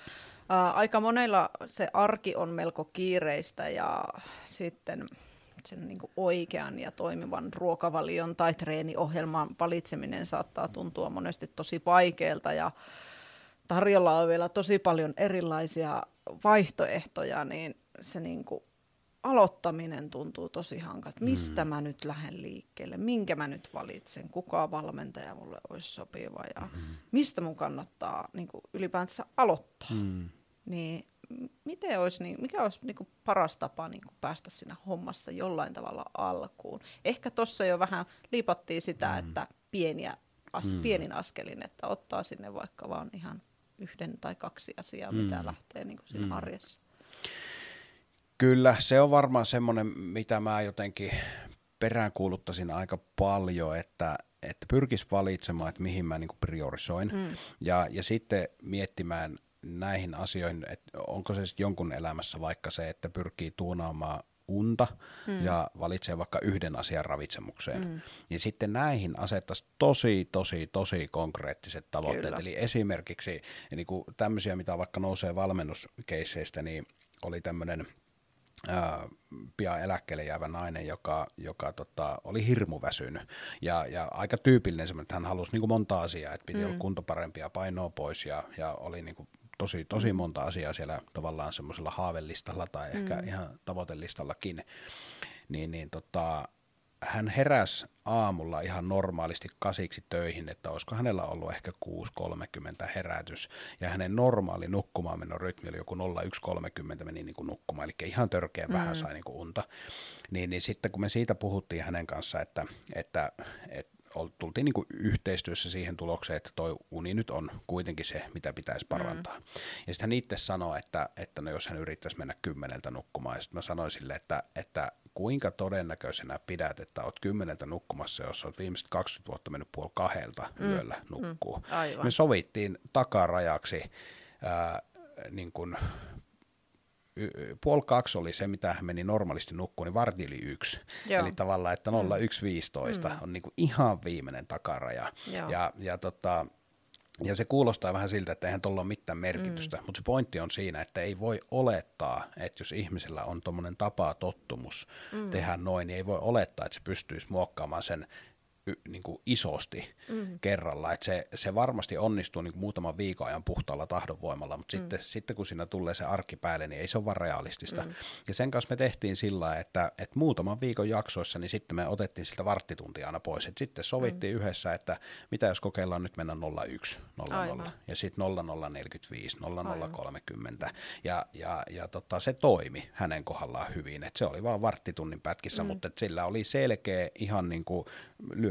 ää, aika monella se arki on melko kiireistä ja sitten sen niin kuin oikean ja toimivan ruokavalion tai treeniohjelman valitseminen saattaa tuntua monesti tosi vaikealta ja tarjolla on vielä tosi paljon erilaisia vaihtoehtoja, niin se niin kuin aloittaminen tuntuu tosi hankalta. Mistä mm. mä nyt lähden liikkeelle? Minkä mä nyt valitsen? Kuka valmentaja mulle olisi sopiva? Ja mm. mistä mun kannattaa niin kuin ylipäätänsä aloittaa? Mm. Niin miten olisi, niin, mikä olisi niin kuin paras tapa niin kuin päästä siinä hommassa jollain tavalla alkuun? Ehkä tuossa jo vähän liipattiin sitä, mm. että pieniä, as, mm. pienin askelin, että ottaa sinne vaikka vaan ihan yhden tai kaksi asiaa, mm. mitä lähtee niin kuin siinä mm. arjessa. Kyllä, se on varmaan semmoinen, mitä mä jotenkin peräänkuuluttaisin aika paljon, että, että pyrkisi valitsemaan, että mihin mä niin priorisoin, mm. ja, ja sitten miettimään näihin asioihin, että onko se sitten jonkun elämässä vaikka se, että pyrkii tuunaamaan unta mm. ja valitsee vaikka yhden asian ravitsemukseen. Mm. Niin sitten näihin asettaisi tosi, tosi, tosi konkreettiset tavoitteet. Kyllä. Eli esimerkiksi niin kuin tämmöisiä, mitä vaikka nousee valmennuskeisseistä, niin oli tämmöinen – pian eläkkeelle jäävä nainen, joka, joka tota, oli hirmu väsynyt ja, ja aika tyypillinen semmoinen, että hän halusi niin kuin monta asiaa, että piti mm. olla kunto parempia, painoa pois ja, ja oli niin kuin tosi, tosi mm. monta asiaa siellä tavallaan semmoisella haavelistalla tai ehkä mm. ihan tavoitelistallakin, niin, niin tota, hän heräsi aamulla ihan normaalisti kasiksi töihin, että olisiko hänellä ollut ehkä 6.30 herätys, ja hänen normaali nukkumaanmenon rytmi oli joku 01.30 meni niin kuin nukkumaan, eli ihan törkeän vähän mm. sai niin kuin unta. Niin, niin sitten kun me siitä puhuttiin hänen kanssa, että, että, että tultiin niin kuin yhteistyössä siihen tulokseen, että toi uni nyt on kuitenkin se, mitä pitäisi mm. parantaa. Mm. Ja sitten hän itse sanoi, että, että no jos hän yrittäisi mennä kymmeneltä nukkumaan, ja sitten mä sanoin sille, että, että kuinka todennäköisenä pidät, että oot kymmeneltä nukkumassa, jos oot viimeiset 20 vuotta mennyt puoli kahdelta mm. yöllä mm. nukkuu. Mm. Me sovittiin takarajaksi ää, niin kuin puoli kaksi oli se, mitä meni normaalisti nukkuun, niin varti yli yksi. Joo. Eli tavallaan, että 0115 mm. on niin kuin ihan viimeinen takaraja. Joo. Ja, ja tota, ja se kuulostaa vähän siltä, että eihän tuolla ole mitään merkitystä, mm. mutta se pointti on siinä, että ei voi olettaa, että jos ihmisellä on tuommoinen tapa tottumus mm. tehdä noin, niin ei voi olettaa, että se pystyisi muokkaamaan sen niin kuin isosti mm. kerralla. Et se, se varmasti onnistuu niin kuin muutaman viikon ajan puhtaalla tahdonvoimalla, mutta mm. sitten, sitten kun siinä tulee se arki päälle, niin ei se ole vaan realistista. Mm. Ja sen kanssa me tehtiin sillä että, että muutaman viikon jaksoissa, niin sitten me otettiin siltä varttituntia aina pois. Et sitten sovittiin mm. yhdessä, että mitä jos kokeillaan nyt mennä 01, 00 ja sitten 0045, 0030. Ja, ja, ja tota, se toimi hänen kohdallaan hyvin. Et se oli vaan varttitunnin pätkissä, mm. mutta sillä oli selkeä ihan niin kuin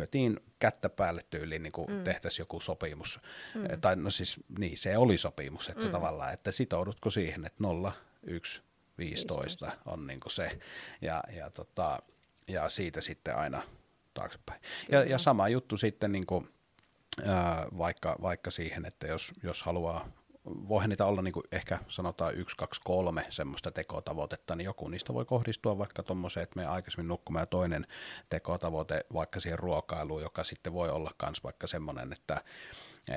lyötiin kättä päälle tyyliin, niin kuin mm. tehtäisiin joku sopimus. Mm. Eh, tai no siis niin, se oli sopimus, että mm. tavallaan, että sitoudutko siihen, että 0, 1, 15 on niin kuin se. Ja, ja, tota, ja siitä sitten aina taaksepäin. Ja, ja sama juttu sitten niin kuin, ää, vaikka, vaikka siihen, että jos, jos haluaa voihan niitä olla niin kuin ehkä sanotaan yksi, kaksi, kolme semmoista tekotavoitetta, niin joku niistä voi kohdistua vaikka tuommoiseen, että me aikaisemmin nukkumaan ja toinen tekotavoite vaikka siihen ruokailuun, joka sitten voi olla myös vaikka semmoinen, että,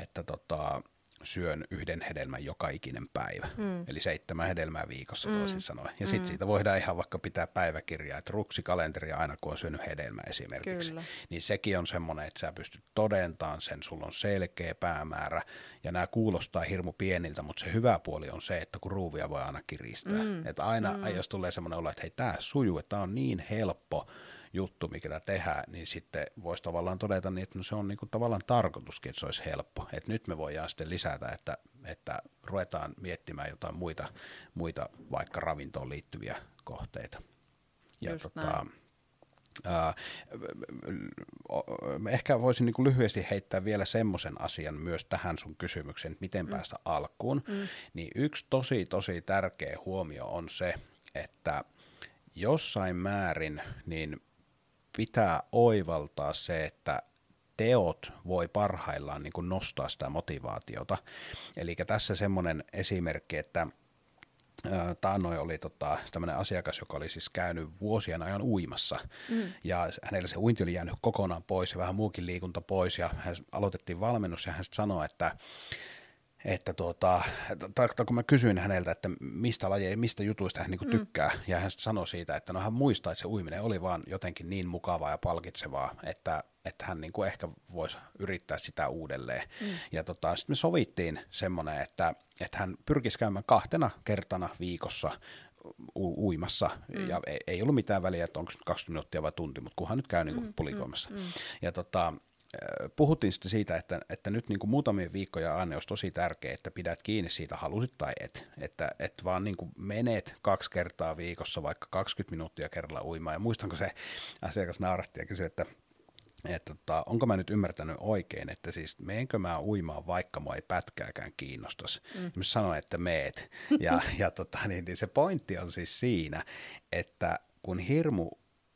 että tota, syön yhden hedelmän joka ikinen päivä. Mm. Eli seitsemän hedelmää viikossa mm. toisin sanoen. Ja sitten mm. siitä voidaan ihan vaikka pitää päiväkirjaa, että ruksikalenteri aina kun on syönyt hedelmä esimerkiksi. Kyllä. Niin sekin on semmoinen, että sä pystyt todentamaan sen, sulla on selkeä päämäärä. Ja nämä kuulostaa hirmu pieniltä, mutta se hyvä puoli on se, että kun ruuvia voi aina kiristää. Mm. Että aina, mm. jos tulee semmoinen olo, että hei tämä sujuu, että tämä on niin helppo, juttu, mikä tehdään, niin sitten voisi tavallaan todeta niin, että no se on niin kuin tavallaan tarkoituskin, että se olisi helppo. Että nyt me voidaan sitten lisätä, että, että ruvetaan miettimään jotain muita, muita vaikka ravintoon liittyviä kohteita. Ja Just tota, näin. Uh, ehkä voisin niin lyhyesti heittää vielä semmoisen asian myös tähän sun kysymykseen, että miten mm. päästä alkuun. Mm. Niin yksi tosi tosi tärkeä huomio on se, että jossain määrin niin pitää oivaltaa se, että teot voi parhaillaan niin kuin nostaa sitä motivaatiota. Eli tässä semmoinen esimerkki, että Taannoin oli tota, tämmöinen asiakas, joka oli siis käynyt vuosien ajan uimassa. Mm. Ja hänellä se uinti oli jäänyt kokonaan pois ja vähän muukin liikunta pois. Ja hän aloitettiin valmennus ja hän sanoi, että että tuota, tai, kun mä kysyin häneltä, että mistä lajeja, mistä jutuista hän niin tykkää, mm. ja hän sanoi siitä, että no hän muistaa, että se uiminen oli vaan jotenkin niin mukavaa ja palkitsevaa, että, että hän niin kuin ehkä voisi yrittää sitä uudelleen. Mm. Ja tota, sitten me sovittiin semmoinen, että, että hän pyrkisi käymään kahtena kertana viikossa u- uimassa, mm. ja ei, ei ollut mitään väliä, että onko 20 minuuttia vai tunti, mutta kunhan nyt käy niin kuin mm, pulikoimassa. Mm, mm. Ja tota, puhuttiin sitten siitä, että, että nyt niin kuin muutamia viikkoja aina olisi tosi tärkeää, että pidät kiinni siitä halusit tai et. Että, että vaan niin kuin menet kaksi kertaa viikossa, vaikka 20 minuuttia kerralla uimaan. Ja muistanko se asiakas nauratti ja kysyi, että että tota, onko mä nyt ymmärtänyt oikein, että siis meenkö mä uimaan, vaikka mua ei pätkääkään kiinnostaisi. Mm. Mä sanoin, että meet. Ja, ja tota, niin, niin se pointti on siis siinä, että kun hirmu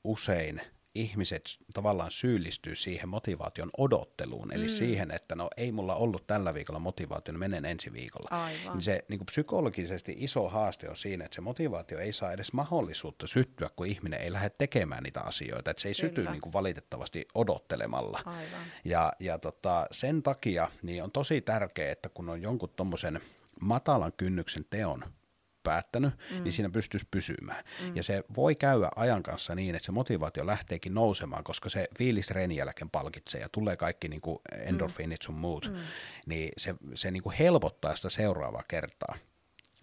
usein – ihmiset tavallaan syyllistyy siihen motivaation odotteluun, eli mm. siihen, että no ei mulla ollut tällä viikolla motivaatio, niin menen ensi viikolla. Aivan. Niin se niin kuin psykologisesti iso haaste on siinä, että se motivaatio ei saa edes mahdollisuutta syttyä, kun ihminen ei lähde tekemään niitä asioita, että se ei Kyllä. syty niin kuin valitettavasti odottelemalla. Aivan. Ja, ja tota, sen takia niin on tosi tärkeää, että kun on jonkun tuommoisen matalan kynnyksen teon päättänyt, niin mm. niin siinä pystyisi pysymään. Mm. Ja se voi käydä ajan kanssa niin, että se motivaatio lähteekin nousemaan, koska se fiilis reenin jälkeen palkitsee ja tulee kaikki niin kuin endorfiinit sun muut, mm. niin se, se niin kuin helpottaa sitä seuraavaa kertaa.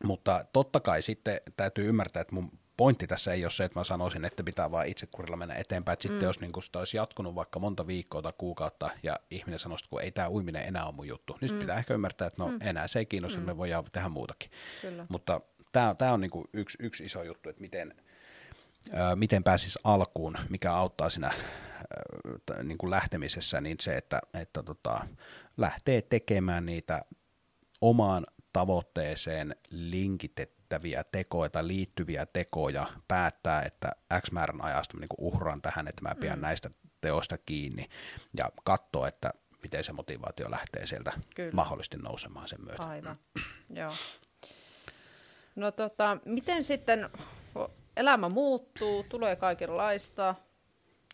Mutta totta kai sitten täytyy ymmärtää, että mun pointti tässä ei ole se, että mä sanoisin, että pitää vaan itsekurilla mennä eteenpäin. Mm. sitten jos niin sitä olisi jatkunut vaikka monta viikkoa tai kuukautta ja ihminen sanoisi, että kun ei tämä uiminen enää ole mun juttu, niin mm. pitää ehkä ymmärtää, että no mm. enää se ei kiinnosta, mm. me voidaan tehdä muutakin. Kyllä. Mutta tämä, tämä on niin kuin yksi, yksi iso juttu, että miten, ää, miten pääsisi alkuun, mikä auttaa siinä ää, niin kuin lähtemisessä, niin se, että, että tota, lähtee tekemään niitä omaan tavoitteeseen linkitettäviä tekoja tai liittyviä tekoja, päättää, että X määrän ajasta niin uhran tähän, että mä pidän mm. näistä teoista kiinni ja katsoa, että miten se motivaatio lähtee sieltä Kyllä. mahdollisesti nousemaan sen myötä. Aivan, joo. No tota, miten sitten elämä muuttuu, tulee kaikenlaista,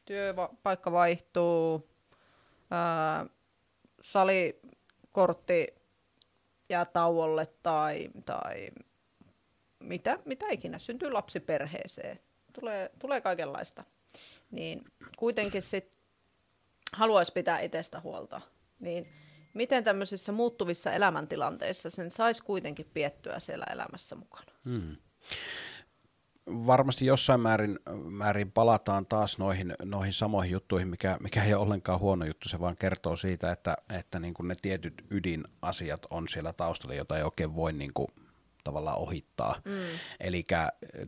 työpaikka vaihtuu, ää, salikortti jää tauolle tai, tai mitä, mitä ikinä, syntyy lapsi perheeseen, tulee, tulee kaikenlaista. Niin kuitenkin sit haluaisi pitää itsestä huolta, niin miten tämmöisissä muuttuvissa elämäntilanteissa sen saisi kuitenkin piettyä siellä elämässä mukana? Hmm. Varmasti jossain määrin, määrin palataan taas noihin, noihin samoihin juttuihin, mikä, mikä ei ole ollenkaan huono juttu, se vaan kertoo siitä, että, että niin kuin ne tietyt ydinasiat on siellä taustalla, jota ei oikein voi niin kuin tavallaan ohittaa. Mm. Eli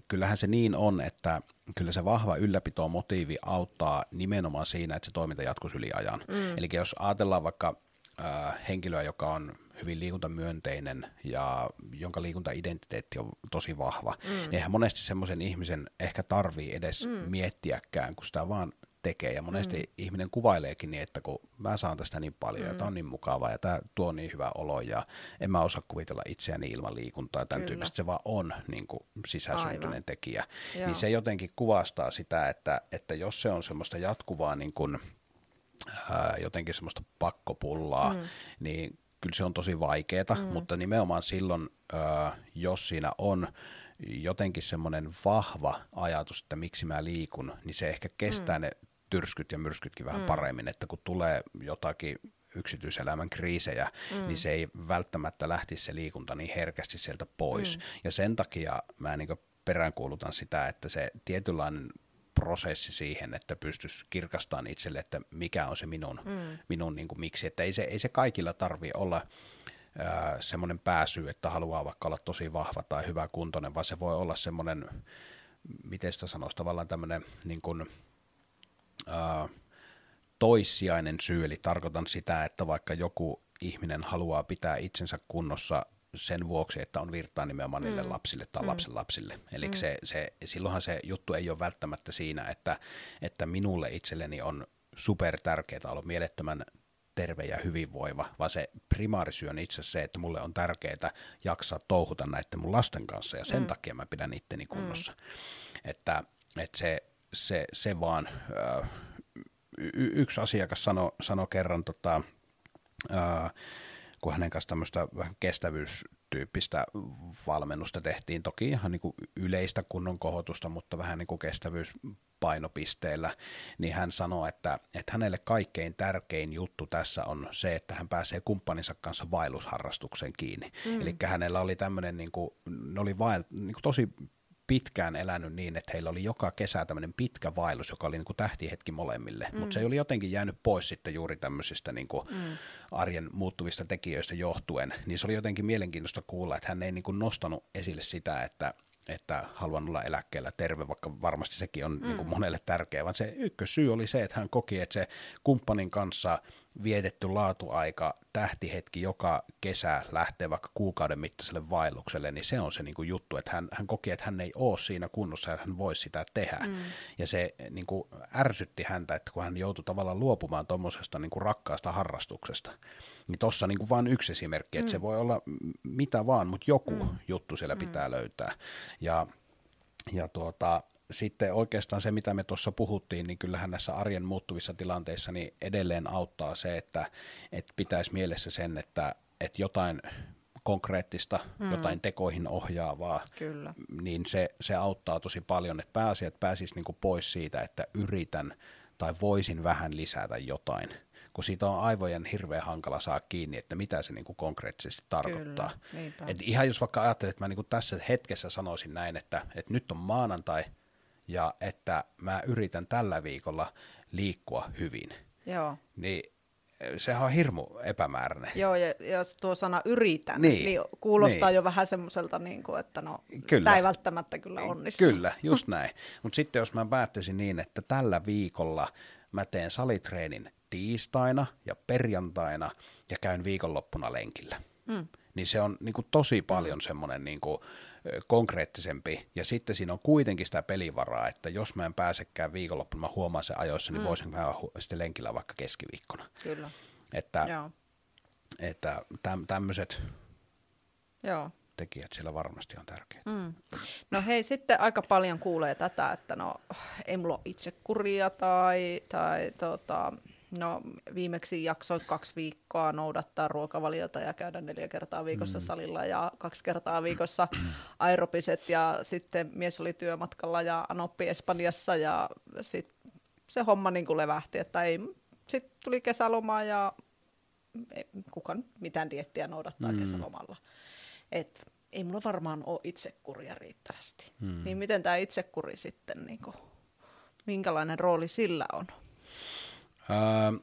kyllähän se niin on, että kyllä se vahva ylläpito motiivi auttaa nimenomaan siinä, että se toiminta jatkuisi yli ajan. Mm. Eli jos ajatellaan vaikka äh, henkilöä, joka on hyvin liikuntamyönteinen ja jonka liikuntaidentiteetti on tosi vahva, mm. niin eihän monesti semmoisen ihmisen ehkä tarvii edes mm. miettiäkään, kun sitä vaan tekee. Ja monesti mm. ihminen kuvaileekin niin, että kun mä saan tästä niin paljon mm. ja tämä on niin mukavaa ja tämä tuo niin hyvä olo ja en mä osaa kuvitella itseäni ilman liikuntaa ja tämän Kyllä. tyyppistä. Se vaan on niin kuin sisäsyntyinen Aivan. tekijä. Joo. Niin se jotenkin kuvastaa sitä, että, että jos se on semmoista jatkuvaa niin kuin, ää, jotenkin semmoista pakkopullaa, mm. niin kyllä se on tosi vaikeaa, mm. mutta nimenomaan silloin, ää, jos siinä on jotenkin semmoinen vahva ajatus, että miksi mä liikun, niin se ehkä kestää mm. ne tyrskyt ja myrskytkin vähän mm. paremmin, että kun tulee jotakin yksityiselämän kriisejä, mm. niin se ei välttämättä lähtisi se liikunta niin herkästi sieltä pois. Mm. Ja sen takia mä niin peräänkuulutan sitä, että se tietynlainen prosessi siihen, että pystyisi kirkastamaan itselle, että mikä on se minun, mm. minun niin kuin miksi. Että ei se, ei se kaikilla tarvi olla semmoinen pääsy, että haluaa vaikka olla tosi vahva tai hyvä kuntoinen, vaan se voi olla semmoinen, miten sitä sanoisi, tavallaan tämmöinen niin kuin, ää, toissijainen syy, eli tarkoitan sitä, että vaikka joku ihminen haluaa pitää itsensä kunnossa sen vuoksi, että on virtaa nimenomaan niille mm. lapsille tai mm. lapsen lapsille. Eli mm. se, se, silloinhan se juttu ei ole välttämättä siinä, että, että minulle itselleni on super tärkeää olla mielettömän terve ja hyvinvoiva, vaan se primaarisyy on itse se, että mulle on tärkeää jaksaa touhuta näiden mun lasten kanssa ja sen mm. takia mä pidän itteni kunnossa. Mm. Että, että se, se, se vaan, äh, y- yksi asiakas sanoi sano kerran tota, äh, kun hänen kanssa tämmöistä vähän kestävyystyyppistä valmennusta tehtiin. Toki ihan niin kuin yleistä kunnon kohotusta, mutta vähän niin kuin kestävyyspainopisteellä, niin hän sanoi, että, että hänelle kaikkein tärkein juttu tässä on se, että hän pääsee kumppaninsa kanssa vaellusharrastukseen kiinni. Mm. Eli hänellä oli tämmöinen, niin kuin, ne oli vael, niin kuin tosi pitkään elänyt niin, että heillä oli joka kesä tämmöinen pitkä vaellus, joka oli niin kuin tähtihetki molemmille, mm. mutta se oli jotenkin jäänyt pois sitten juuri tämmöisistä niin kuin mm. arjen muuttuvista tekijöistä johtuen, niin se oli jotenkin mielenkiintoista kuulla, että hän ei niin kuin nostanut esille sitä, että että haluan olla eläkkeellä terve, vaikka varmasti sekin on mm. niin kuin monelle tärkeä, vaan se ykkössyy oli se, että hän koki, että se kumppanin kanssa – vietetty laatuaika, tähtihetki joka kesä lähtee vaikka kuukauden mittaiselle vaellukselle, niin se on se niin kuin juttu, että hän, hän koki, että hän ei ole siinä kunnossa, että hän voisi sitä tehdä. Mm. Ja se niin kuin ärsytti häntä, että kun hän joutui tavallaan luopumaan tuommoisesta niin kuin rakkaasta harrastuksesta. Niin tuossa niin vain yksi esimerkki, että mm. se voi olla mitä vaan, mutta joku mm. juttu siellä mm. pitää löytää. Ja, ja tuota, sitten oikeastaan se, mitä me tuossa puhuttiin, niin kyllähän näissä arjen muuttuvissa tilanteissa niin edelleen auttaa se, että, että pitäisi mielessä sen, että, että jotain konkreettista, mm. jotain tekoihin ohjaavaa, Kyllä. niin se, se auttaa tosi paljon, että pääasiat pääsisi niin pois siitä, että yritän tai voisin vähän lisätä jotain, kun siitä on aivojen hirveän hankala saa kiinni, että mitä se niin kuin konkreettisesti tarkoittaa. Kyllä, Et ihan jos vaikka ajattelet, että mä niin kuin tässä hetkessä sanoisin näin, että, että nyt on maanantai, ja että mä yritän tällä viikolla liikkua hyvin. Joo. Niin sehän on hirmu epämääräinen. Joo, ja jos tuo sana yritän, niin, niin kuulostaa niin. jo vähän semmoiselta, niin kuin, että no, kyllä. tämä ei välttämättä kyllä onnistu. Kyllä, just näin. Mutta sitten jos mä päättäisin niin, että tällä viikolla mä teen salitreenin tiistaina ja perjantaina ja käyn viikonloppuna lenkillä, mm. niin se on niin kuin, tosi paljon mm. semmoinen niin kuin, konkreettisempi, ja sitten siinä on kuitenkin sitä pelivaraa, että jos mä en pääsekään viikonloppuna, mä huomaan sen ajoissa, niin mm. voisin mä sitten lenkillä vaikka keskiviikkona. Kyllä. Että, Joo. että täm, tämmöiset Joo. tekijät siellä varmasti on tärkeitä. Mm. No hei, sitten aika paljon kuulee tätä, että no ei mulla ole itsekuria tai, tai tota, No viimeksi jaksoin kaksi viikkoa noudattaa ruokavaliota ja käydä neljä kertaa viikossa mm. salilla ja kaksi kertaa viikossa aerobiset ja sitten mies oli työmatkalla ja anoppi Espanjassa ja sitten se homma niin kuin levähti, että ei, sitten tuli kesäloma ja ei, kukaan mitään diettiä noudattaa mm. kesälomalla. Et ei mulla varmaan ole itsekuria riittävästi. Mm. Niin miten tämä itsekuri sitten, niin kuin, minkälainen rooli sillä on? Öö,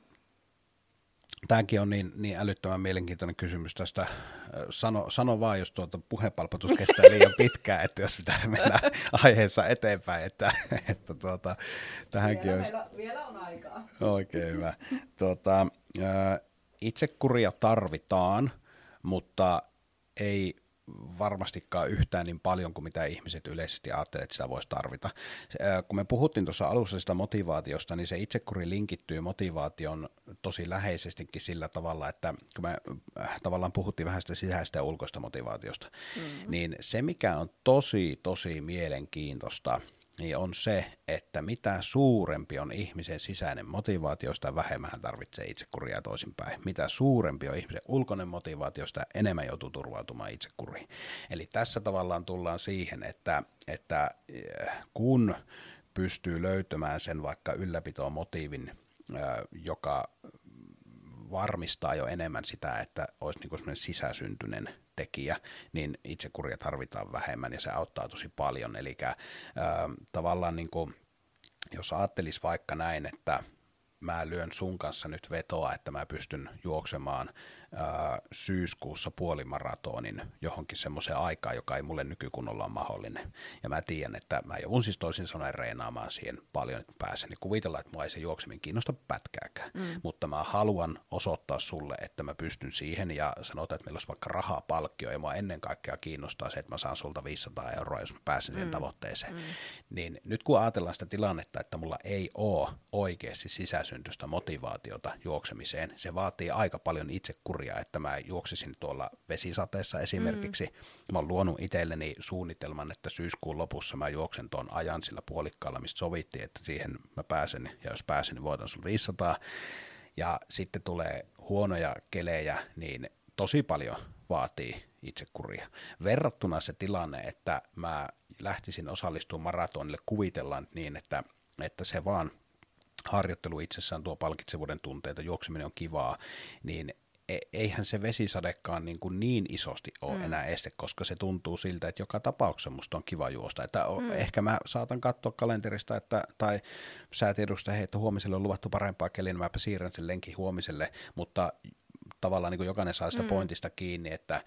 Tämäkin on niin, niin älyttömän mielenkiintoinen kysymys tästä. Sano, sano vaan, jos tuota puhepalpatus kestää liian pitkään, että jos pitää mennä aiheessa eteenpäin, että, että tuota, tähänkin vielä, olisi... Meillä, vielä on aikaa. Oikein hyvä. Tuota, itsekuria tarvitaan, mutta ei varmastikaan yhtään niin paljon kuin mitä ihmiset yleisesti ajattelee, että sitä voisi tarvita. Kun me puhuttiin tuossa alussa sitä motivaatiosta, niin se itsekuri linkittyy motivaation tosi läheisestikin sillä tavalla, että kun me äh, tavallaan puhuttiin vähän sitä sisäistä ja ulkoista motivaatiosta, mm-hmm. niin se mikä on tosi, tosi mielenkiintoista, niin on se, että mitä suurempi on ihmisen sisäinen motivaatio, sitä vähemmän hän tarvitsee itsekuria toisinpäin. Mitä suurempi on ihmisen ulkoinen motivaatio, sitä enemmän joutuu turvautumaan itsekuriin. Eli tässä tavallaan tullaan siihen, että, että eh, kun pystyy löytämään sen vaikka ylläpitoon motiivin, eh, joka varmistaa jo enemmän sitä, että olisi niin sisäsyntyinen tekijä, niin itsekuria tarvitaan vähemmän ja se auttaa tosi paljon. Eli äh, tavallaan niin kuin, jos ajattelisi vaikka näin, että mä lyön sun kanssa nyt vetoa, että mä pystyn juoksemaan ää, syyskuussa puolimaratonin johonkin semmoiseen aikaan, joka ei mulle nykykunnolla ole mahdollinen. Ja mä tiedän, että mä joudun siis toisin sanoen reenaamaan siihen paljon, että pääsen. Niin kuvitellaan, että mua ei se juokseminen kiinnosta pätkääkään. Mm. Mutta mä haluan osoittaa sulle, että mä pystyn siihen ja sanotaan, että meillä olisi vaikka rahaa palkkio ja mua ennen kaikkea kiinnostaa se, että mä saan sulta 500 euroa, jos mä pääsen siihen mm. tavoitteeseen. Mm. Niin nyt kun ajatellaan sitä tilannetta, että mulla ei ole oikeasti sisäsyntystä motivaatiota juoksemiseen, se vaatii aika paljon itse kuria, että mä juoksisin tuolla vesisateessa esimerkiksi. Mm. Mä oon luonut itselleni suunnitelman, että syyskuun lopussa mä juoksen tuon ajan sillä puolikkaalla, mistä sovittiin, että siihen mä pääsen, ja jos pääsen, niin voitan sun 500. Ja sitten tulee huonoja kelejä, niin tosi paljon vaatii itsekuria. Verrattuna se tilanne, että mä lähtisin osallistumaan maratonille, kuvitellaan niin, että, että se vaan harjoittelu itsessään tuo palkitsevuuden tunteita, juokseminen on kivaa, niin eihän se vesisadekaan niin, kuin niin isosti ole mm. enää este, koska se tuntuu siltä, että joka tapauksessa musta on kiva juosta. Että mm. Ehkä mä saatan katsoa kalenterista, että, tai säätiedosta, hei, että huomiselle on luvattu parempaa keliä, niin mäpä siirrän sen lenkin huomiselle, mutta tavallaan niin kuin jokainen saa sitä mm. pointista kiinni, että,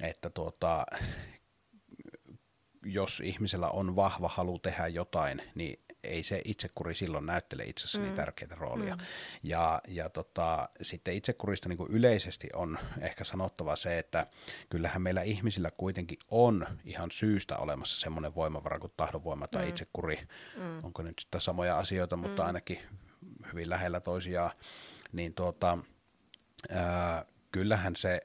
että tuota, jos ihmisellä on vahva halu tehdä jotain, niin ei se itsekuri silloin näyttele itsessäni mm. tärkeitä roolia. Mm. Ja, ja tota, sitten itsekurista niin kuin yleisesti on ehkä sanottava se, että kyllähän meillä ihmisillä kuitenkin on ihan syystä olemassa semmoinen voimavara kuin tahdonvoima tai mm. itsekuri. Mm. Onko nyt sitten samoja asioita, mutta mm. ainakin hyvin lähellä toisiaan. Niin tuota, ää, kyllähän se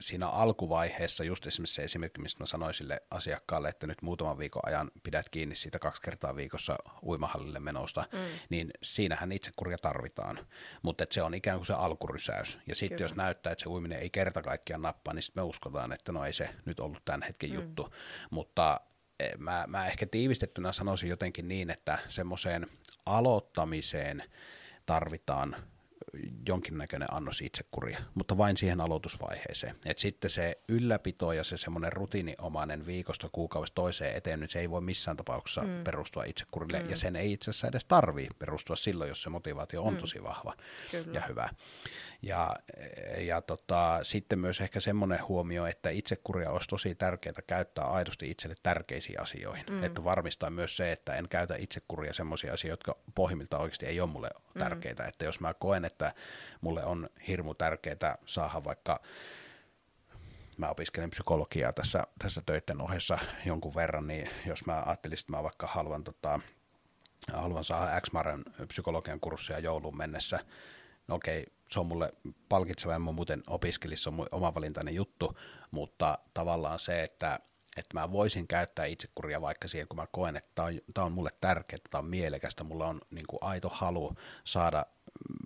siinä alkuvaiheessa, just esimerkiksi se esimerkki, mistä mä sanoin sille asiakkaalle, että nyt muutaman viikon ajan pidät kiinni siitä kaksi kertaa viikossa uimahallille menosta, mm. niin siinähän itsekuria tarvitaan. Mutta se on ikään kuin se alkurysäys. Ja sitten jos näyttää, että se uiminen ei kerta kaikkiaan nappaa, niin sitten me uskotaan, että no ei se nyt ollut tämän hetken mm. juttu. Mutta e, mä, mä ehkä tiivistettynä sanoisin jotenkin niin, että semmoiseen aloittamiseen tarvitaan jonkinnäköinen annos itsekuria, mutta vain siihen aloitusvaiheeseen. Et sitten se ylläpito ja se semmoinen rutiininomainen viikosta kuukaudesta toiseen eteen, niin se ei voi missään tapauksessa mm. perustua itsekurille, mm. ja sen ei itse asiassa edes tarvii perustua silloin, jos se motivaatio on mm. tosi vahva Kyllä. ja hyvä. Ja, ja tota, sitten myös ehkä semmoinen huomio, että itsekuria olisi tosi tärkeää käyttää aidosti itselle tärkeisiin asioihin. Mm. Että varmistaa myös se, että en käytä itsekuria semmoisia asioita, jotka pohjimmilta oikeasti ei ole mulle mm. tärkeitä. Että jos mä koen, että mulle on hirmu tärkeää saada vaikka mä opiskelen psykologiaa tässä, tässä töiden ohessa jonkun verran, niin jos mä ajattelisin, että mä vaikka haluan, tota, haluan saada x psykologian kurssia jouluun mennessä, no okei, se on mulle palkitseva, en mä muuten opiskelisi, se on oma valintainen juttu, mutta tavallaan se, että, että mä voisin käyttää itsekuria vaikka siihen, kun mä koen, että tämä on, on mulle tärkeää, tämä on mielekästä, mulla on niin kuin aito halu saada